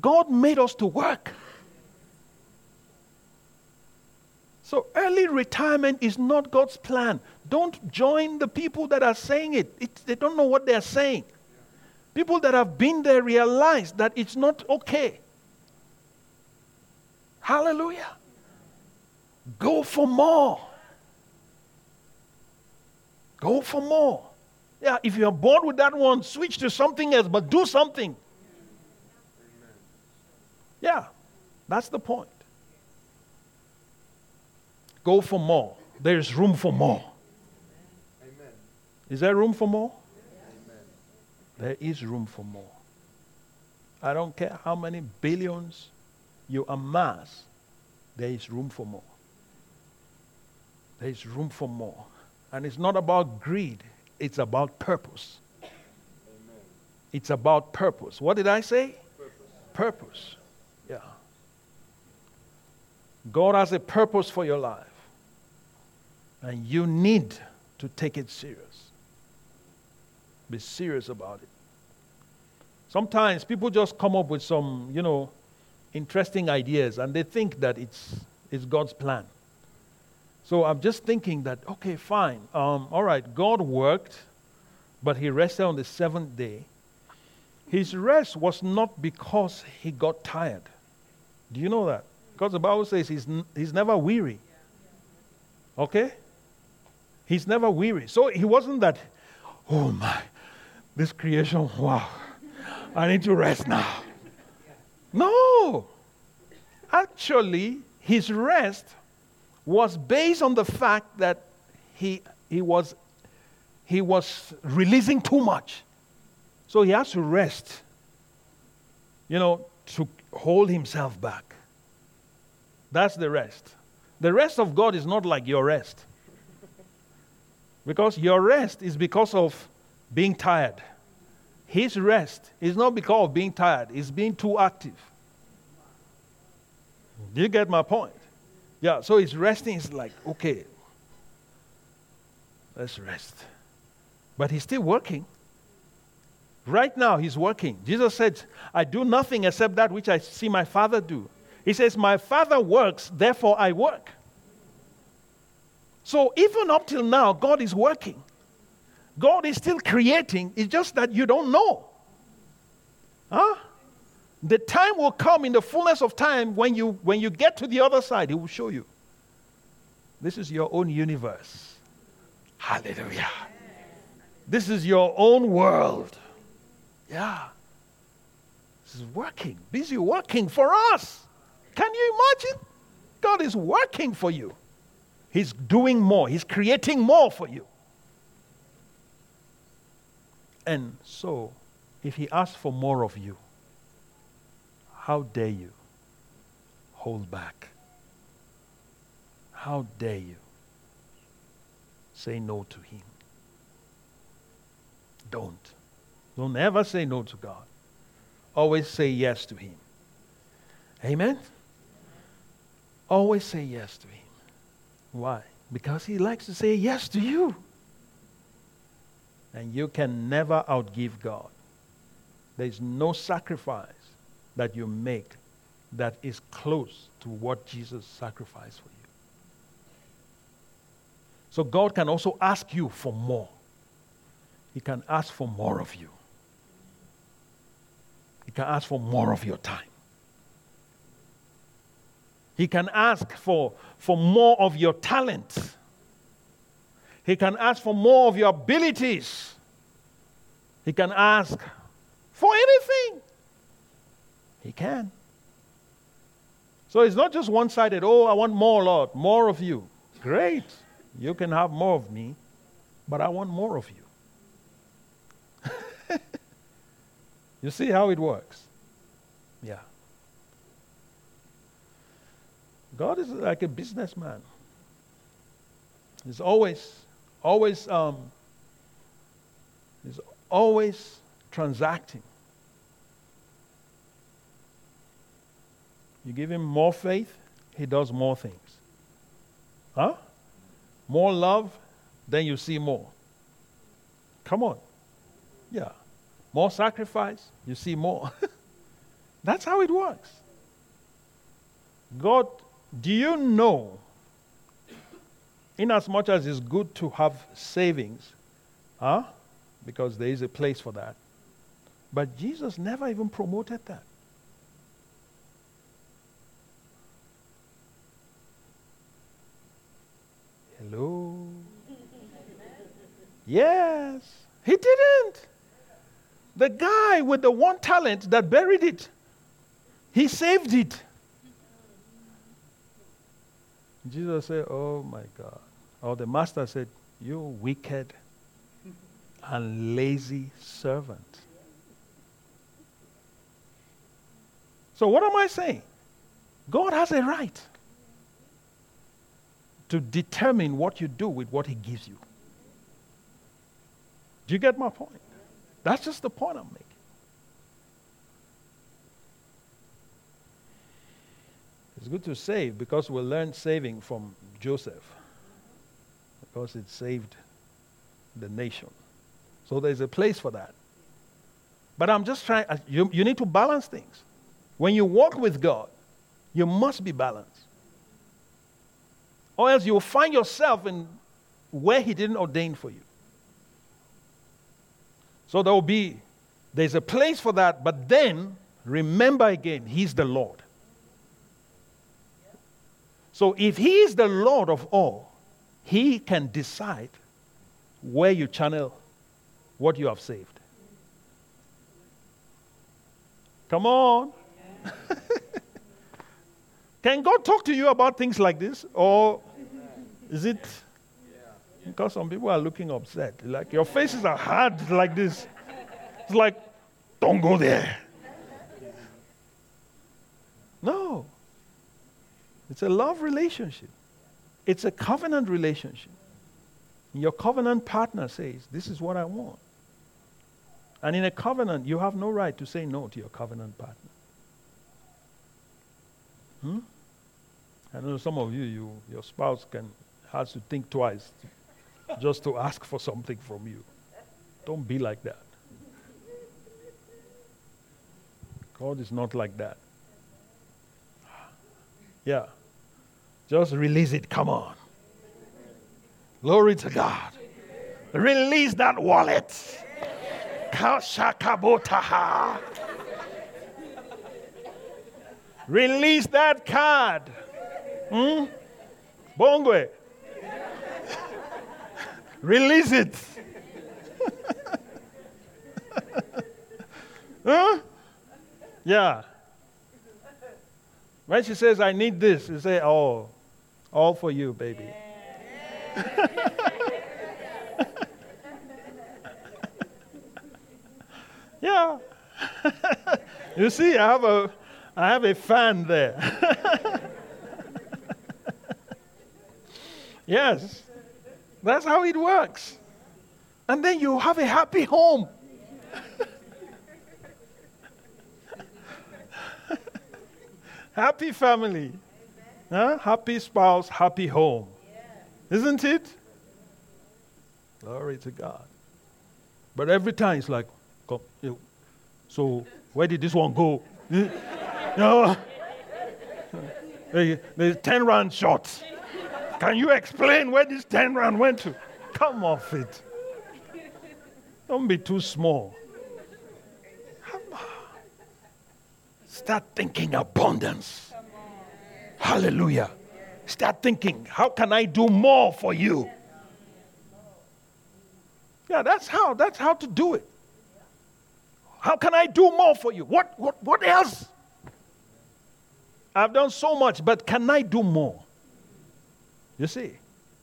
God made us to work. So early retirement is not God's plan. Don't join the people that are saying it. it. They don't know what they're saying. People that have been there realize that it's not okay. Hallelujah. Go for more. Go for more. Yeah, if you're bored with that one, switch to something else, but do something. Yeah, that's the point. Go for more. There's room for more. Amen. Is there room for more? Amen. There is room for more. I don't care how many billions you amass, there is room for more. There is room for more. And it's not about greed, it's about purpose. Amen. It's about purpose. What did I say? Purpose. purpose. Yeah. God has a purpose for your life. And you need to take it serious. Be serious about it. Sometimes people just come up with some, you know, interesting ideas and they think that it's, it's God's plan. So I'm just thinking that, okay, fine. Um, all right, God worked, but he rested on the seventh day. His rest was not because he got tired. Do you know that? Because the Bible says he's, n- he's never weary. Okay? He's never weary. So he wasn't that, oh my, this creation, wow, I need to rest now. No. Actually, his rest was based on the fact that he, he, was, he was releasing too much. So he has to rest, you know, to hold himself back. That's the rest. The rest of God is not like your rest. Because your rest is because of being tired. His rest is not because of being tired, it's being too active. Do you get my point? Yeah, so his resting is like, okay, let's rest. But he's still working. Right now, he's working. Jesus said, I do nothing except that which I see my Father do. He says, My Father works, therefore I work. So even up till now, God is working. God is still creating. It's just that you don't know. Huh? The time will come in the fullness of time when you when you get to the other side, He will show you. This is your own universe. Hallelujah. This is your own world. Yeah. This is working, busy working for us. Can you imagine? God is working for you. He's doing more, He's creating more for you. And so, if He asks for more of you, how dare you hold back? How dare you say no to Him? Don't. Don't ever say no to God. Always say yes to Him. Amen? Always say yes to Him. Why? Because he likes to say yes to you. And you can never outgive God. There's no sacrifice that you make that is close to what Jesus sacrificed for you. So God can also ask you for more. He can ask for more of you. He can ask for more of your time. He can ask for, for more of your talent. He can ask for more of your abilities. He can ask for anything. He can. So it's not just one sided, oh, I want more, Lord, more of you. Great. You can have more of me, but I want more of you. *laughs* you see how it works? Yeah. God is like a businessman. He's always, always, um, he's always transacting. You give him more faith, he does more things. Huh? More love, then you see more. Come on. Yeah. More sacrifice, you see more. *laughs* That's how it works. God, do you know, in as much as it's good to have savings, huh? Because there is a place for that. But Jesus never even promoted that. Hello? yes, he didn't. The guy with the one talent that buried it, he saved it. Jesus said, Oh my God. Or the master said, You wicked and lazy servant. So, what am I saying? God has a right to determine what you do with what He gives you. Do you get my point? That's just the point I'm making. It's good to save because we learned saving from Joseph because it saved the nation. So there's a place for that. But I'm just trying, uh, you, you need to balance things. When you walk with God, you must be balanced. Or else you'll find yourself in where He didn't ordain for you. So there will be, there's a place for that, but then remember again, He's the Lord. So if He is the Lord of all, He can decide where you channel what you have saved. Come on. *laughs* Can God talk to you about things like this? Or is it because some people are looking upset? Like your faces are hard like this. It's like, don't go there. No. It's a love relationship, it's a covenant relationship. Your covenant partner says, This is what I want. And in a covenant, you have no right to say no to your covenant partner. Hmm? I know some of you, you your spouse can has to think twice just to ask for something from you. Don't be like that. God is not like that. Yeah. Just release it. Come on. Glory to God. Release that wallet. Release that card. Hmm? Bongwe. Release it. *laughs* huh? Yeah. When she says, I need this, you say, Oh, all for you, baby. yeah. *laughs* *laughs* you see, I have a I have a fan there. yes. That's how it works. And then you have a happy home. *laughs* happy family. Huh? Happy spouse, happy home. Isn't it? Glory to God. But every time it's like, come, so where did this one go? *laughs* you know, *laughs* there's 10 rand shots. Can you explain where this 10 rand went to? Come off it. Don't be too small. Start thinking abundance. Hallelujah. Start thinking, how can I do more for you? Yeah, that's how. That's how to do it. How can I do more for you? What, what, what else? I've done so much, but can I do more? You see,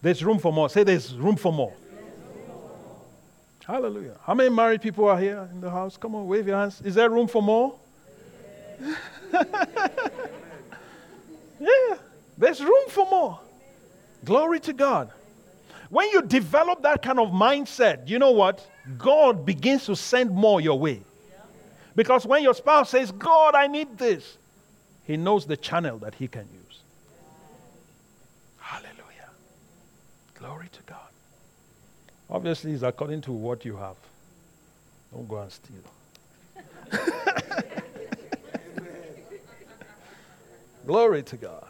there's room for more. Say there's room for more. Hallelujah. How many married people are here in the house? Come on, wave your hands. Is there room for more? *laughs* yeah. There's room for more. Glory to God. When you develop that kind of mindset, you know what? God begins to send more your way. Because when your spouse says, God, I need this, he knows the channel that he can use. Hallelujah. Glory to God. Obviously, it's according to what you have. Don't go and steal. *laughs* Glory to God.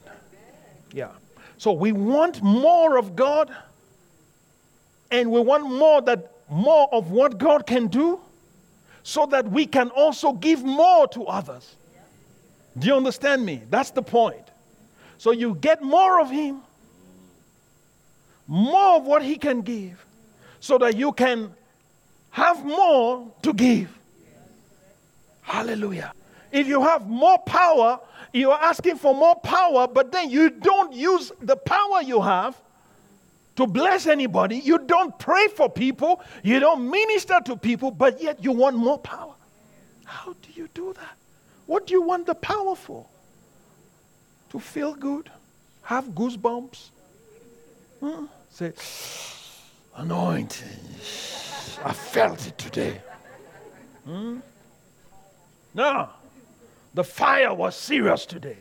Yeah. So we want more of God and we want more that more of what God can do so that we can also give more to others. Do you understand me? That's the point. So you get more of him, more of what he can give so that you can have more to give. Hallelujah. If you have more power, you are asking for more power, but then you don't use the power you have to bless anybody. You don't pray for people. You don't minister to people, but yet you want more power. How do you do that? What do you want the power for? To feel good? Have goosebumps? Huh? Say, anointing. I felt it today. Hmm? No. The fire was serious today.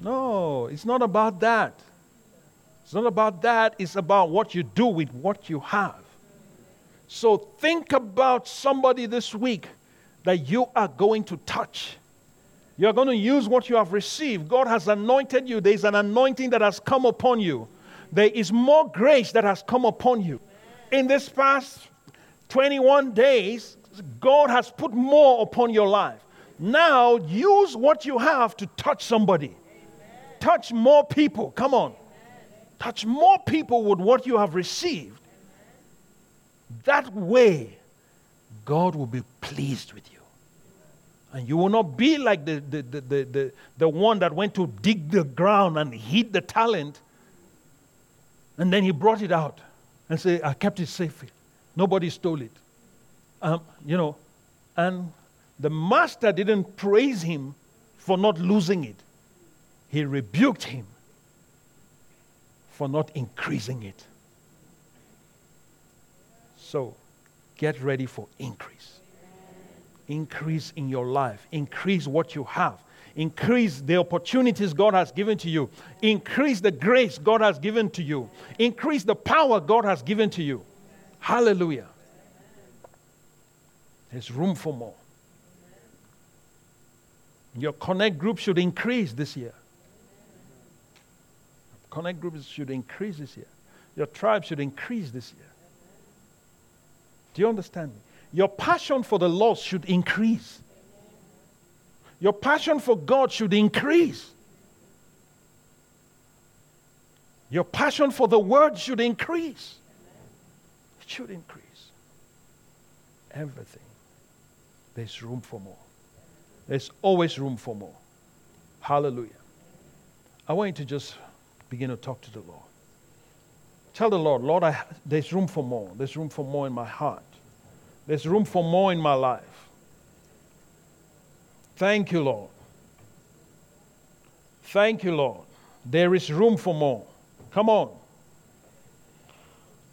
No, it's not about that. It's not about that. It's about what you do with what you have. So think about somebody this week that you are going to touch. You're going to use what you have received. God has anointed you. There's an anointing that has come upon you. There is more grace that has come upon you. In this past 21 days, God has put more upon your life. Now use what you have to touch somebody. Amen. Touch more people. Come on. Amen. Touch more people with what you have received. Amen. That way, God will be pleased with you. And you will not be like the, the, the, the, the, the one that went to dig the ground and hid the talent. And then he brought it out and said, I kept it safely. Nobody stole it. Um, you know, and the master didn't praise him for not losing it, he rebuked him for not increasing it. So get ready for increase. Increase in your life, increase what you have, increase the opportunities God has given to you, increase the grace God has given to you, increase the power God has given to you. Hallelujah. There's room for more. Your connect group should increase this year. Connect groups should increase this year. Your tribe should increase this year. Do you understand me? Your passion for the lost should increase. Your passion for God should increase. Your passion for the word should increase. It should increase. Everything. There's room for more. There's always room for more. Hallelujah. I want you to just begin to talk to the Lord. Tell the Lord, Lord, I, there's room for more. There's room for more in my heart. There's room for more in my life. Thank you, Lord. Thank you, Lord. There is room for more. Come on.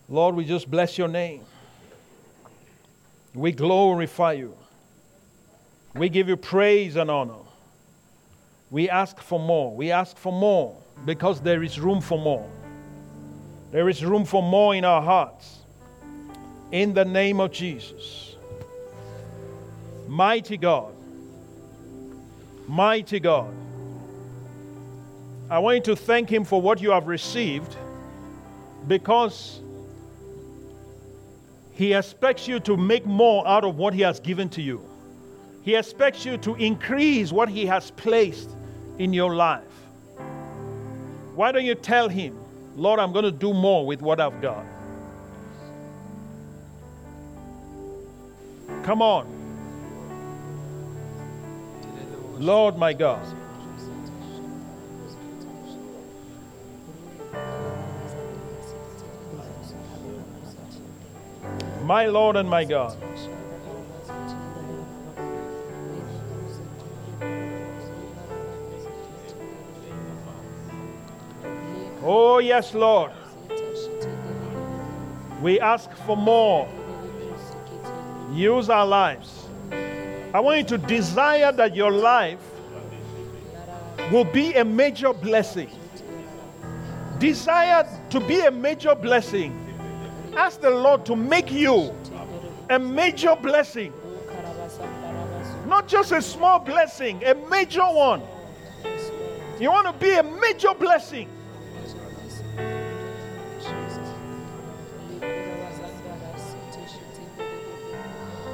Lord, we just bless your name. We glorify you. We give you praise and honor. We ask for more. We ask for more because there is room for more. There is room for more in our hearts. In the name of Jesus. Mighty God. Mighty God. I want you to thank Him for what you have received because He expects you to make more out of what He has given to you. He expects you to increase what He has placed in your life. Why don't you tell Him, Lord, I'm going to do more with what I've got? Come on. Lord my God. My Lord and my God. Oh, yes, Lord. We ask for more. Use our lives. I want you to desire that your life will be a major blessing. Desire to be a major blessing. Ask the Lord to make you a major blessing. Not just a small blessing, a major one. You want to be a major blessing.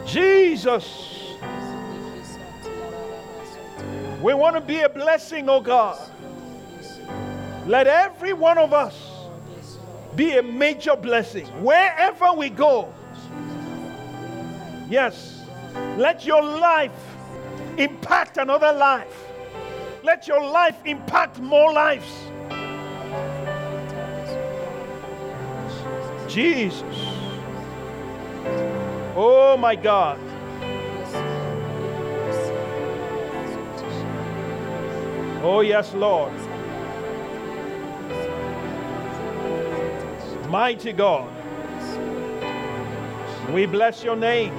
Jesus. We want to be a blessing, oh God. Let every one of us be a major blessing wherever we go. Yes. Let your life impact another life. Let your life impact more lives. Jesus. Oh my God. Oh, yes, Lord. Mighty God. We bless your name.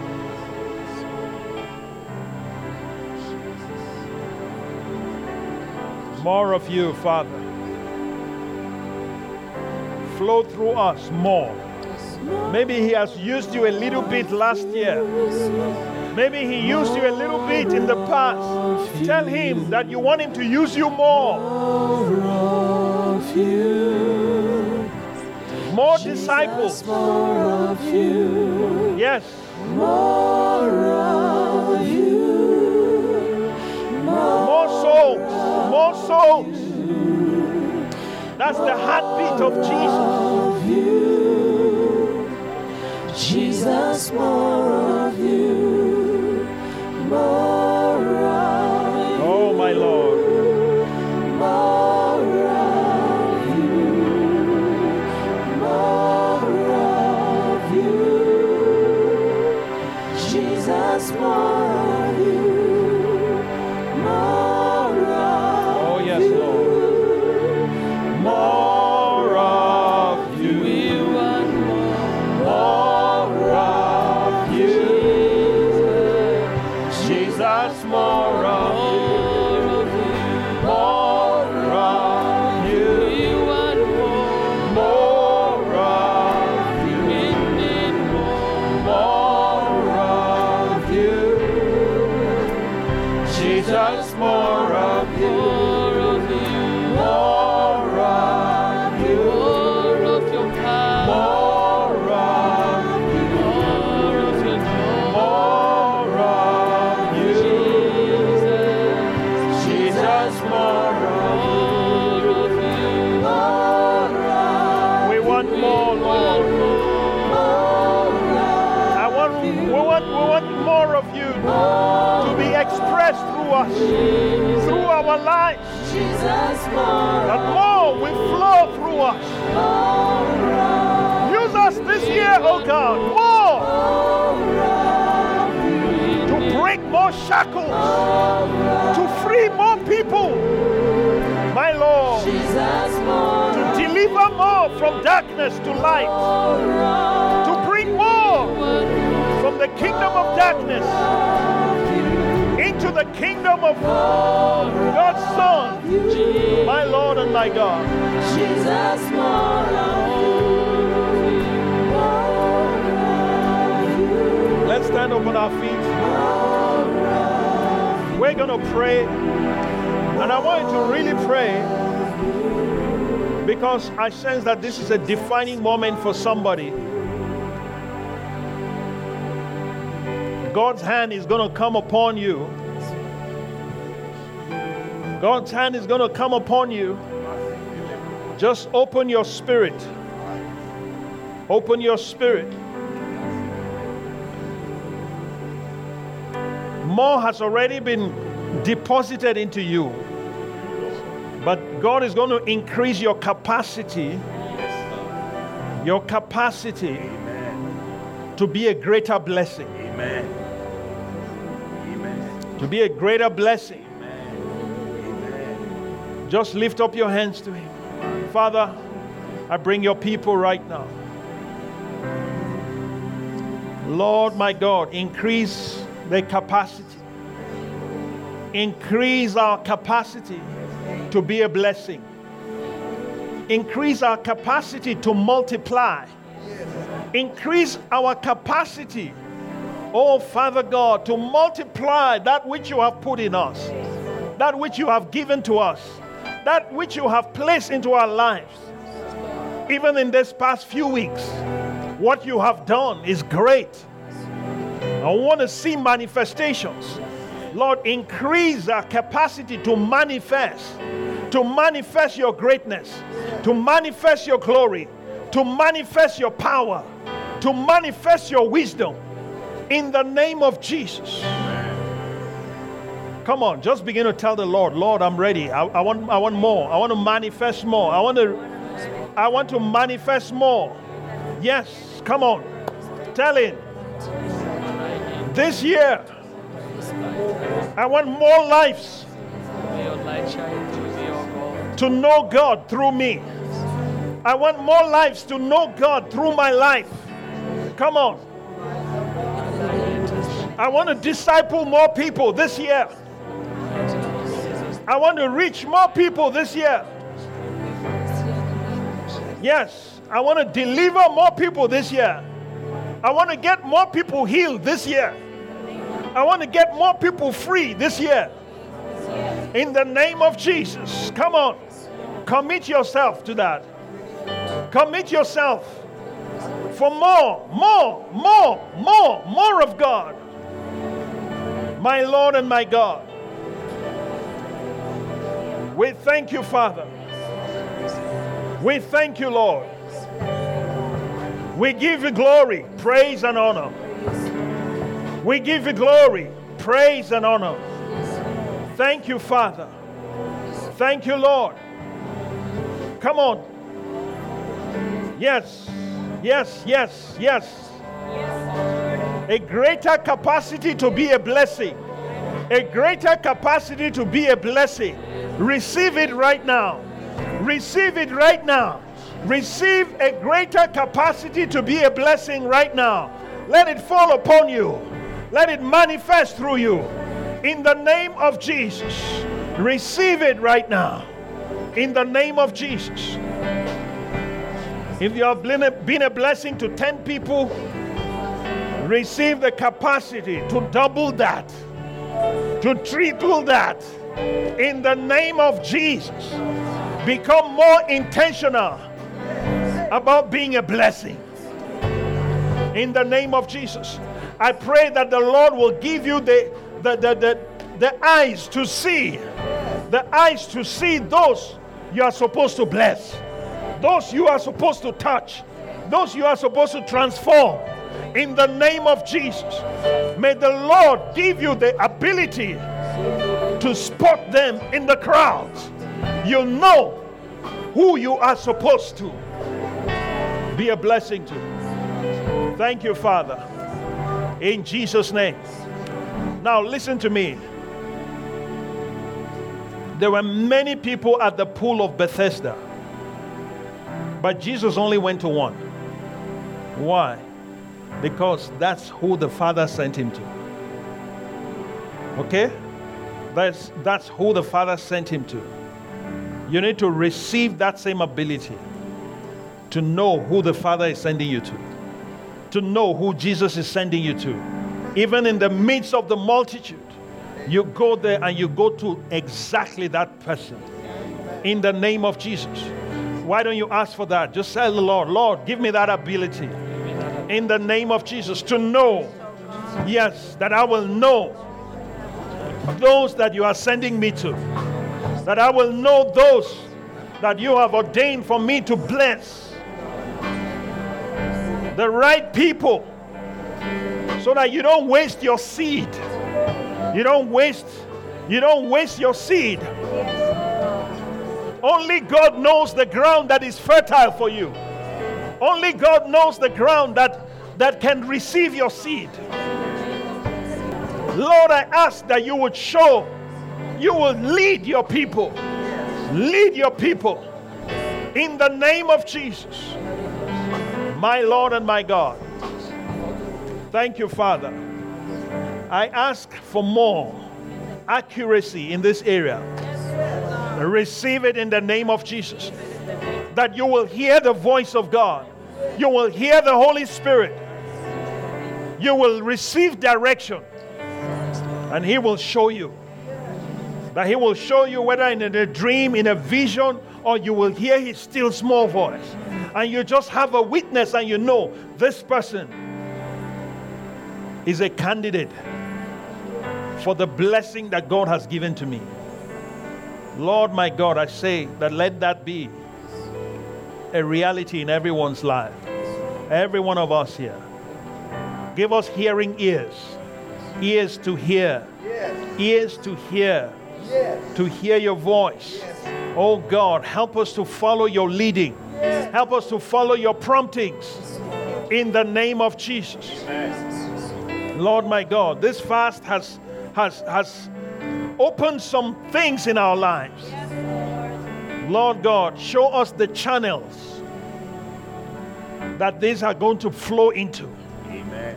More of you, Father. Flow through us more. Maybe He has used you a little bit last year. Maybe He used you a little bit in the past. Tell Him that you want Him to use you more. More disciples. Yes. More souls. More souls. That's the heartbeat of Jesus. Jesus, more our feet. We're going to pray. And I want you to really pray because I sense that this is a defining moment for somebody. God's hand is going to come upon you. God's hand is going to come upon you. Just open your spirit. Open your spirit. More has already been deposited into you. But God is going to increase your capacity, your capacity to be a greater blessing. Amen. Amen. To be a greater blessing. Amen. Just lift up your hands to Him. Father, I bring your people right now. Lord my God, increase their capacity. Increase our capacity to be a blessing. Increase our capacity to multiply. Increase our capacity Oh, Father God, to multiply that which you have put in us, that which you have given to us, that which you have placed into our lives. Even in this past few weeks, what you have done is great. I want to see manifestations. Lord, increase our capacity to manifest, to manifest your greatness, to manifest your glory, to manifest your power, to manifest your wisdom in the name of Jesus. Come on, just begin to tell the Lord, Lord, I'm ready. I, I, want, I want more. I want to manifest more. I want to, I want to manifest more. Yes, come on. Tell him. This year, I want more lives to know God through me. I want more lives to know God through my life. Come on. I want to disciple more people this year. I want to reach more people this year. Yes, I want to deliver more people this year. I want to get more people healed this year. I want to get more people free this year. In the name of Jesus. Come on. Commit yourself to that. Commit yourself for more, more, more, more, more of God. My Lord and my God. We thank you, Father. We thank you, Lord. We give you glory, praise, and honor. We give you glory, praise, and honor. Thank you, Father. Thank you, Lord. Come on. Yes, yes, yes, yes. A greater capacity to be a blessing. A greater capacity to be a blessing. Receive it right now. Receive it right now. Receive a greater capacity to be a blessing right now. Let it fall upon you. Let it manifest through you. In the name of Jesus. Receive it right now. In the name of Jesus. If you have been a, been a blessing to 10 people, receive the capacity to double that, to triple that. In the name of Jesus. Become more intentional about being a blessing. In the name of Jesus. I pray that the Lord will give you the, the, the, the, the eyes to see, the eyes to see those you are supposed to bless, those you are supposed to touch, those you are supposed to transform. In the name of Jesus. May the Lord give you the ability to spot them in the crowds. You know who you are supposed to be a blessing to. Thank you, Father. In Jesus' name. Now, listen to me. There were many people at the pool of Bethesda, but Jesus only went to one. Why? Because that's who the Father sent him to. Okay? That's, that's who the Father sent him to. You need to receive that same ability to know who the Father is sending you to, to know who Jesus is sending you to. Even in the midst of the multitude, you go there and you go to exactly that person in the name of Jesus. Why don't you ask for that? Just tell the Lord, Lord, give me that ability in the name of Jesus to know, yes, that I will know those that you are sending me to, that I will know those that you have ordained for me to bless, the right people, so that you don't waste your seed. You don't waste, you don't waste your seed. Only God knows the ground that is fertile for you. Only God knows the ground that, that can receive your seed. Lord, I ask that you would show, you will lead your people. Lead your people in the name of Jesus, my Lord and my God. Thank you, Father. I ask for more accuracy in this area. Receive it in the name of Jesus. That you will hear the voice of God, you will hear the Holy Spirit, You will receive direction, and He will show you. That He will show you whether in a dream, in a vision, or you will hear His still small voice. And you just have a witness, and you know this person is a candidate for the blessing that God has given to me. Lord my God, I say that let that be a reality in everyone's life. Every one of us here. Give us hearing ears, ears to hear, ears to hear, to hear your voice. Oh God, help us to follow your leading, help us to follow your promptings in the name of Jesus. Lord my God, this fast has has has opened some things in our lives. Lord God, show us the channels that these are going to flow into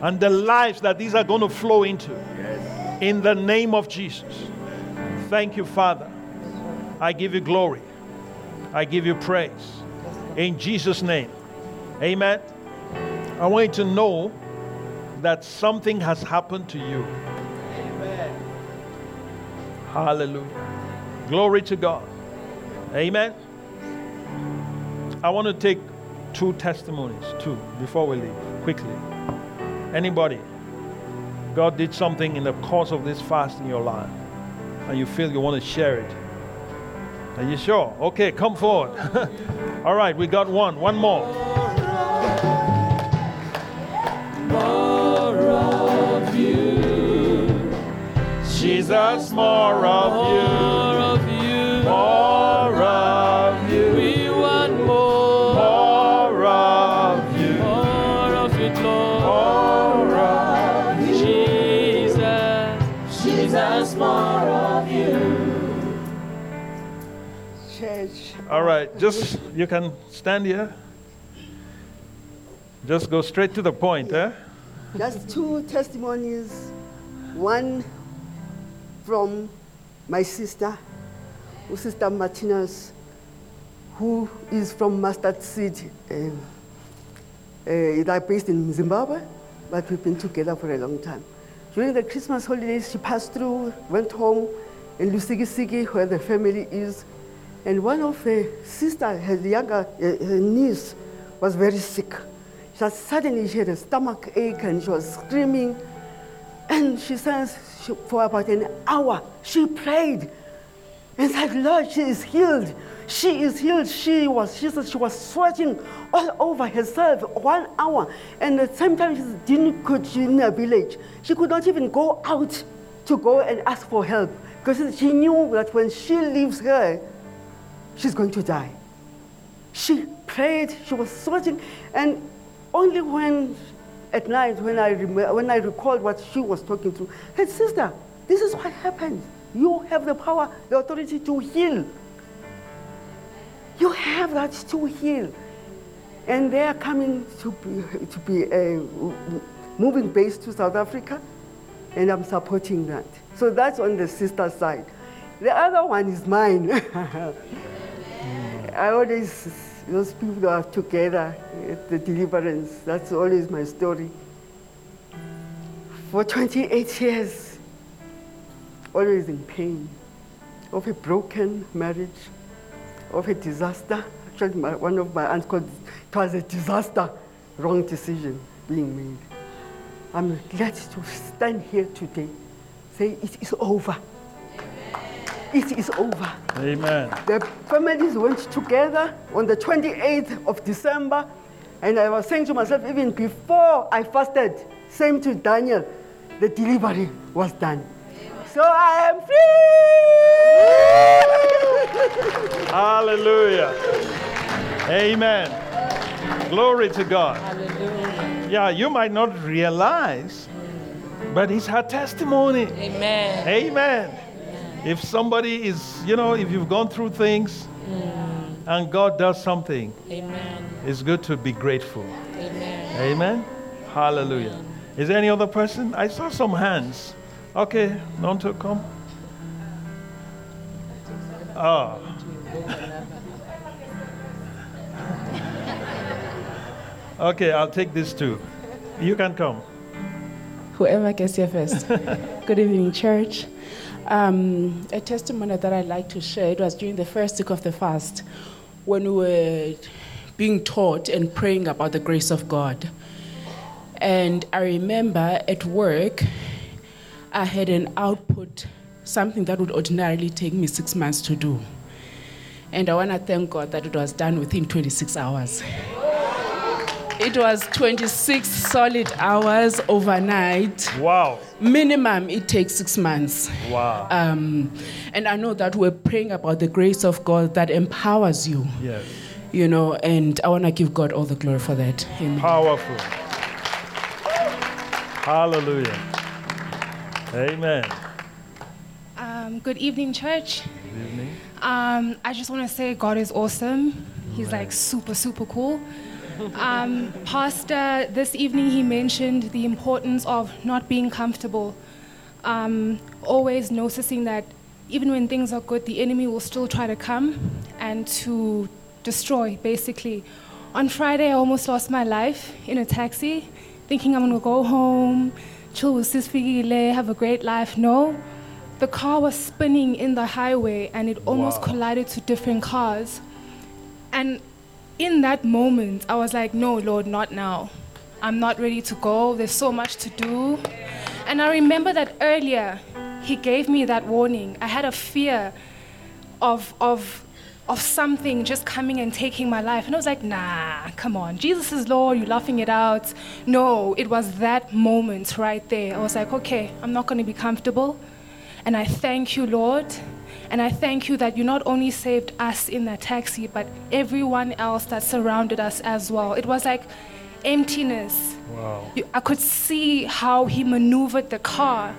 and the lives that these are going to flow into. In the name of Jesus. Thank you, Father. I give you glory. I give you praise. In Jesus' name. Amen. I want you to know that something has happened to you. Amen. Hallelujah. Glory to God. Amen. I want to take two testimonies, two, before we leave, quickly. Anybody? God did something in the course of this fast in your life, and you feel you want to share it. Are you sure? Okay, come forward. *laughs* All right, we got one. One more. More of you. Jesus, more of you. All right, just you can stand here. Just go straight to the point, eh? Just two testimonies. One from my sister, Sister Martinez, who is from Mustard Seed. Um, uh, based in Zimbabwe, but we've been together for a long time. During the Christmas holidays, she passed through, went home in Lusigisigi, where the family is, and one of her sister, her younger uh, her niece, was very sick. Just suddenly she had a stomach ache and she was screaming. And she says she, for about an hour, she prayed and said, Lord, she is healed. She is healed. She was, she said she was sweating all over herself one hour. And at the same time, she didn't go to in a village. She could not even go out to go and ask for help because she knew that when she leaves her, she's going to die. She prayed, she was sweating, and only when at night, when I, rem- when I recalled what she was talking to, her sister, this is what happened. You have the power, the authority to heal. You have that to heal. And they are coming to be, to be uh, moving base to South Africa, and I'm supporting that. So that's on the sister side. The other one is mine. *laughs* I always, those people are together at the deliverance, that's always my story. For 28 years, always in pain of a broken marriage, of a disaster. Actually, my, one of my aunts called it was a disaster, wrong decision being made. I'm glad to stand here today, say it is over. It is over. Amen. The families went together on the 28th of December, and I was saying to myself, even before I fasted, same to Daniel, the delivery was done. So I am free! Hallelujah. Amen. Glory to God. Hallelujah. Yeah, you might not realize, but it's her testimony. Amen. Amen. If somebody is, you know, if you've gone through things and God does something, Amen. it's good to be grateful. Amen. Amen. Hallelujah. Is there any other person? I saw some hands. Okay, none to come. Oh. *laughs* Okay, I'll take this too. You can come. Whoever gets here first. *laughs* Good evening, church. Um, a testimony that I'd like to share. It was during the first week of the fast when we were being taught and praying about the grace of God. And I remember at work, I had an output, something that would ordinarily take me six months to do. And I want to thank God that it was done within 26 hours. It was 26 solid hours overnight. Wow. Minimum, it takes six months. Wow. Um, and I know that we're praying about the grace of God that empowers you, yes. you know, and I want to give God all the glory for that. Amen. Powerful. Hallelujah. Amen. Um, good evening, church. Good evening. Um, I just want to say God is awesome. He's like super, super cool. Um, Pastor, this evening he mentioned the importance of not being comfortable. Um, always noticing that even when things are good, the enemy will still try to come and to destroy, basically. On Friday, I almost lost my life in a taxi, thinking I'm gonna go home, chill with Sis Figile, have a great life. No, the car was spinning in the highway and it almost Wow. collided to different cars. And in that moment, I was like, no, Lord, not now. I'm not ready to go. There's so much to do. And I remember that earlier, He gave me that warning. I had a fear of, of, of something just coming and taking my life. And I was like, nah, come on. Jesus is Lord. You're laughing it out. No, it was that moment right there. I was like, okay, I'm not going to be comfortable. And I thank you, Lord. And I thank you that you not only saved us in that taxi, but everyone else that surrounded us as well. It was like emptiness. Wow. You, I could see how he maneuvered the car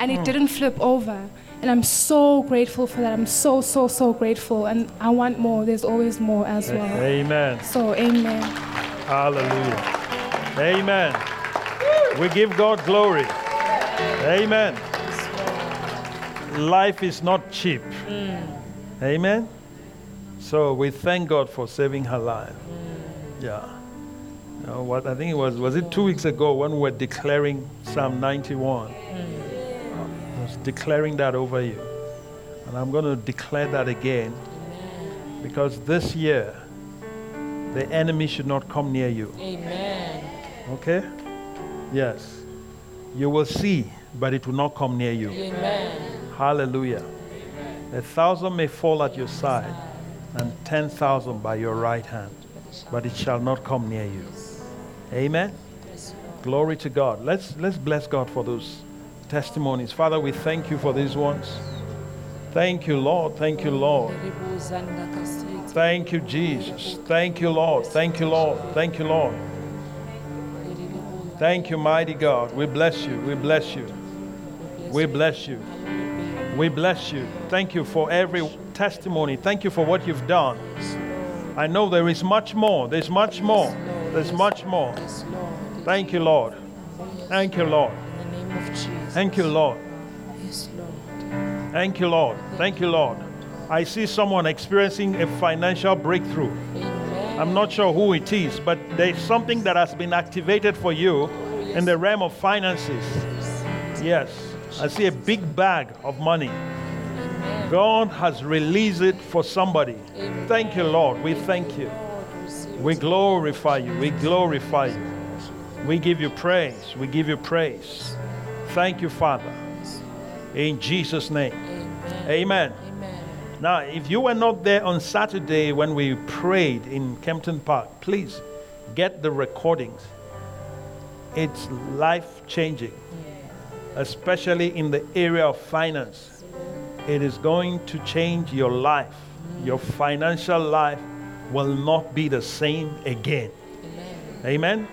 and it hmm. didn't flip over. And I'm so grateful for that. I'm so, so, so grateful. And I want more. There's always more as well. Amen. So, amen. Hallelujah. Amen. We give God glory. Amen. Life is not cheap. Mm. Amen. So we thank God for saving her life. Mm. Yeah. You know, what I think it was was it two weeks ago when we were declaring Psalm 91. Mm. I was declaring that over you. And I'm going to declare that again. Because this year the enemy should not come near you. Amen. Okay? Yes. You will see, but it will not come near you. Amen. Hallelujah. A thousand may fall at your side, and ten thousand by your right hand, but it shall not come near you. Amen. Glory to God. Let's let's bless God for those testimonies. Father, we thank you for these ones. Thank you, Lord. Thank you, Lord. Thank you, Jesus. Thank you, Lord. Thank you, Lord. Thank you, Lord. Thank you, mighty God. We bless you. We bless you. We bless you. We bless you. Thank you for every testimony. Thank you for what you've done. I know there is much more. There's much more. There's much more. Thank you, Lord. Thank you, Lord. Thank you, Lord. Thank you, Lord. Thank you, Lord. I see someone experiencing a financial breakthrough. I'm not sure who it is, but there's something that has been activated for you in the realm of finances. Yes, I see a big bag of money. God has released it for somebody. Thank you, Lord. We thank you. We glorify you. We glorify you. We give you praise. We give you praise. Thank you, Father. In Jesus' name. Amen. Amen. Now, if you were not there on Saturday when we prayed in Kempton Park, please get the recordings. It's life changing, especially in the area of finance. It is going to change your life. Your financial life will not be the same again. Amen.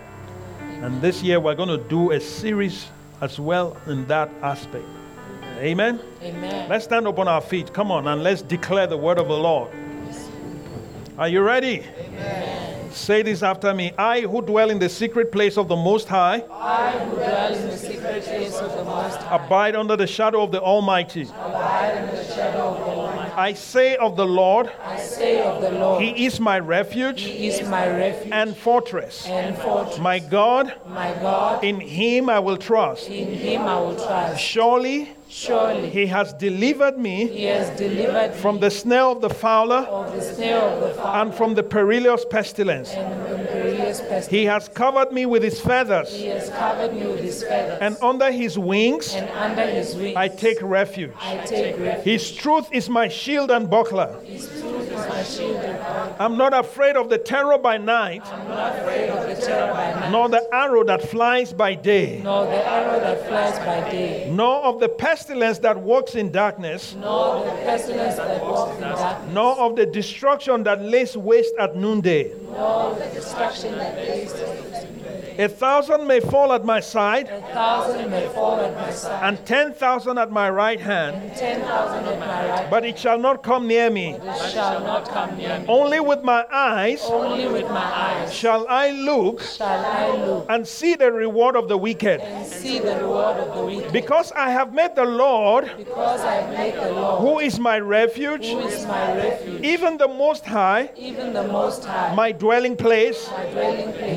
And this year we're going to do a series as well in that aspect. Amen. Amen. Let's stand up on our feet. Come on, and let's declare the word of the Lord. Are you ready? Say this after me. I who dwell in the secret place of the Most High I Who dwell in the secret place of the Most High. abide under the shadow of the Almighty. Abide in the shadow of the Almighty. I say of the Lord, I say of the Lord, He is my refuge He is my refuge and fortress. and fortress. My God, My God, in Him I will trust. in Him I will trust. Surely Surely He has delivered me He has delivered from the snare of the fowler of the snare of the fowler and from the perilous pestilence. And from perilous pestilence. He has covered me with His feathers, He has covered me with His feathers, and under His wings and under His wings I take refuge. I take refuge. His truth is my shield and buckler. His truth is my shield and buckler. I'm not afraid of the terror by night, I'm not afraid of the terror by night, nor the arrow that flies by day, nor the arrow that flies by day, nor of the pestilence that walks in darkness, nor of the pestilence that walks in darkness, nor of the destruction that lays waste at noonday. nor of the destruction that lays A thousand may fall at my side, A thousand may fall at my side, and ten thousand at my right hand, ten thousand at my right, but it shall not come near me. it shall not come near me. Only with my eyes Only with my eyes shall I look shall I look and see the reward of the wicked. and see the reward of the wicked. Because I have met the Lord, Because I have made the Lord, who is my refuge, who is my refuge, even the Most High, even the Most High, my dwelling place. my dwelling place.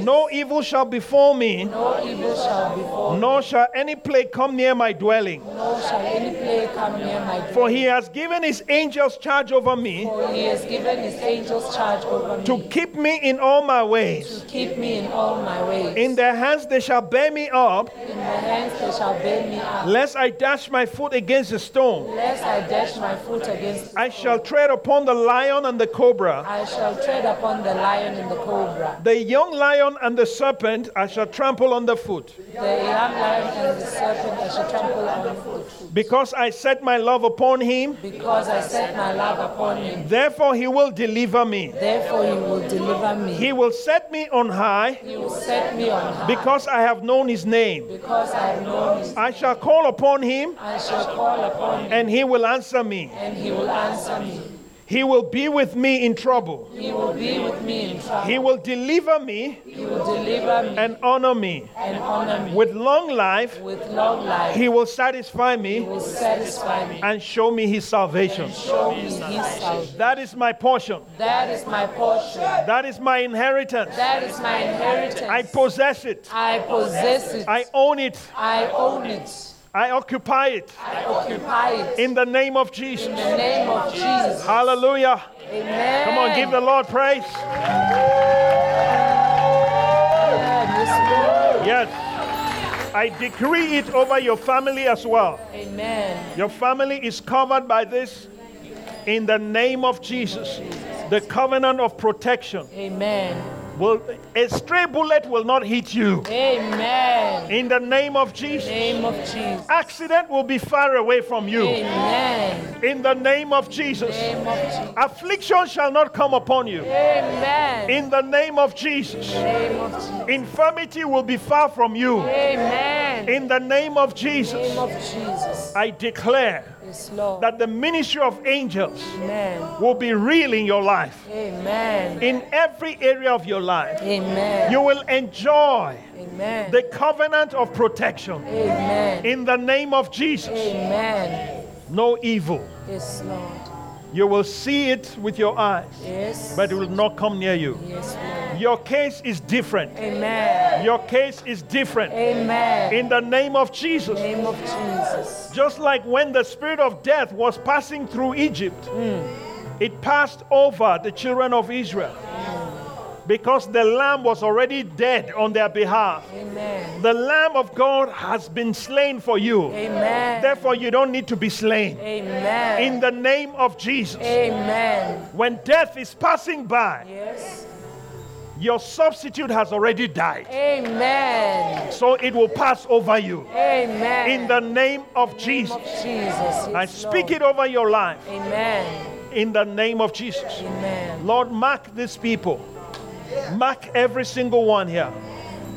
No evil shall befall me, No evil shall befall me, nor shall any plague come near my dwelling. nor shall any plague come near my dwelling. For he has given his angels charge over me For he has given his angels charge over me to keep me in all my ways. to keep me in all my ways. In their hands they shall bear me up, In their hands they shall bear me up, lest I dash my foot against a stone. lest I dash my foot against. I shall tread upon the lion and the cobra. I shall tread upon the lion and the cobra, The young lion and the serpent I shall trample underfoot. the young lion and the serpent I shall trample underfoot. Because I set my love upon him, Because I set my love upon him, therefore he will deliver me. therefore he will deliver me. He will set me on high, He will set me on high. because I have known his name. Because I have known his I shall call upon him, I shall call upon him, and he will answer me. and he will answer me. He will be with me in trouble. He will be with me in trouble. He will deliver me He will deliver me and honor me. and honor me. With long life, With long life, he will satisfy me. he will satisfy me. and show me his salvation. Show me his salvation. That is my portion. That is my portion. That is my inheritance. That is my inheritance. I possess it. I possess it. I own it. I own it. I occupy it. I occupy it. In the name of Jesus. In the name of Jesus. Hallelujah. Amen. Come on, give the Lord praise. Yes, Yes. I decree it over your family as well. Amen. Your family is covered by this in the name of Jesus. The covenant of protection Amen. Will a stray bullet will not hit you. Amen. In the name of Jesus. Name of Jesus. Accident will be far away from you. Amen. In the name of Jesus. Name of Jesus. Affliction shall not come upon you. Amen. In the name of Jesus. Name of Jesus. Infirmity will be far from you. Amen. In the name of Jesus. Name of Jesus. I declare Yes, Lord. that the ministry of angels Amen. will be real in your life. Amen. In every area of your life, Amen. you will enjoy Amen. the covenant of protection. Amen. In the name of Jesus, Amen. no evil. Yes, Lord. You will see it with your eyes, Yes. but it will not come near you. Yes. Your case is different. Amen. Your case is different. Amen. In the name of Jesus. Name of Jesus. Just like when the spirit of death was passing through Egypt, Hmm. it passed over the children of Israel because the lamb was already dead on their behalf. Amen. The lamb of God has been slain for you. Amen. Therefore, you don't need to be slain. Amen. In the name of Jesus. Amen. When death is passing by, Yes. your substitute has already died. Amen. So it will pass over you. Amen. In the name of Jesus. of Jesus. I speak Lord. it over your life. Amen. In the name of Jesus. Amen. Lord, mark these people. Mark every single one here.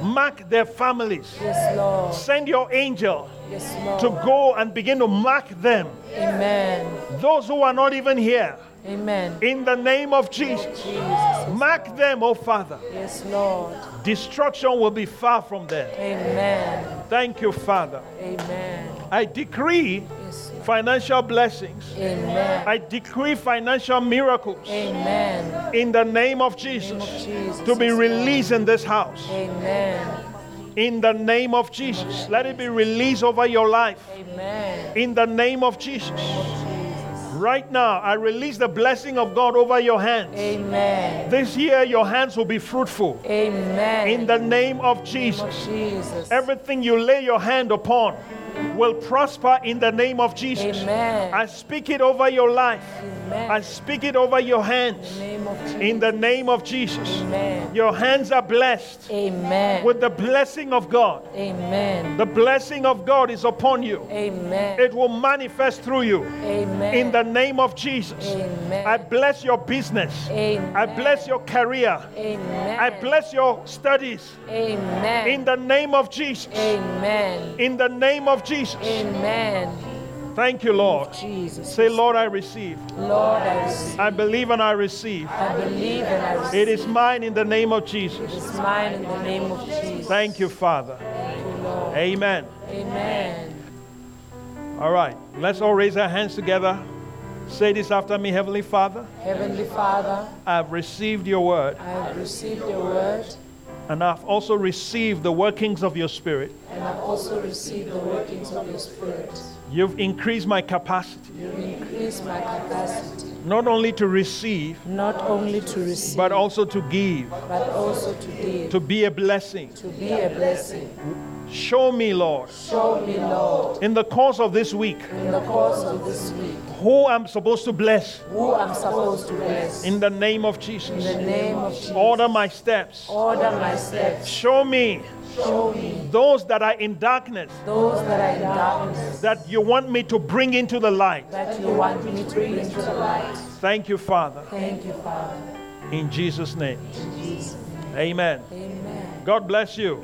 Mark their families. Yes, Lord. Send your angel Yes, Lord. to go and begin to mark them. Amen. Those who are not even here. Amen. In the name of Jesus. Jesus. Mark them, oh Father. Yes, Lord. Destruction will be far from them. Amen. Thank you, Father. Amen. I decree Yes. Financial blessings. Amen. I decree financial miracles Amen. in the name of Jesus Jesus. to be released in this house. Amen. In the name of Jesus. Let it be released over your life. Amen. In the name of Jesus. Right now, I release the blessing of God over your hands. Amen. This year, your hands will be fruitful. Amen. In the name of name of Jesus. Jesus. Everything you lay your hand upon will prosper in the name of Jesus. Amen. I speak it over your life. Amen. I speak it over your hands. name of Jesus. In the name of Jesus. Amen. Your hands are blessed Amen. with the blessing of God. Amen. The blessing of God is upon you. Amen. It will manifest through you. Amen. In the name of Jesus. Amen. I bless your business. Amen. I bless your career. Amen. I bless your studies. Amen. In the name of Jesus. Amen. In the name of Jesus. Amen. Thank you, Lord. Jesus. Say, Lord, I receive. Lord, I receive. I believe and I receive. I believe and I receive. It is mine in the name of Jesus. It's mine in the name of Jesus. Thank you, Father. Thank you, Lord. Amen. Amen. All right, let's all raise our hands together. Say this after me Heavenly Father, Heavenly Father, I have received your word, I have received your word and I've also received the workings of your Spirit. and I've also received the workings of your Spirit. You've increased my capacity, You've increased my capacity not only to receive, not only to receive but also to give, but also to give, to be a blessing. to be a blessing. Show me, Lord, Show me, Lord, in the course of this week, in the course of this week, who I'm supposed to bless who I'm supposed to bless. in the name of Jesus. In the name of Jesus, Order my steps. order my steps. Show me Show me those that are in darkness those that are in darkness that you want me to bring into the light. that you want me to bring into the light. Thank you, Father, Thank you, Father. in Jesus' name. In Jesus' name. Amen. Amen. God bless you.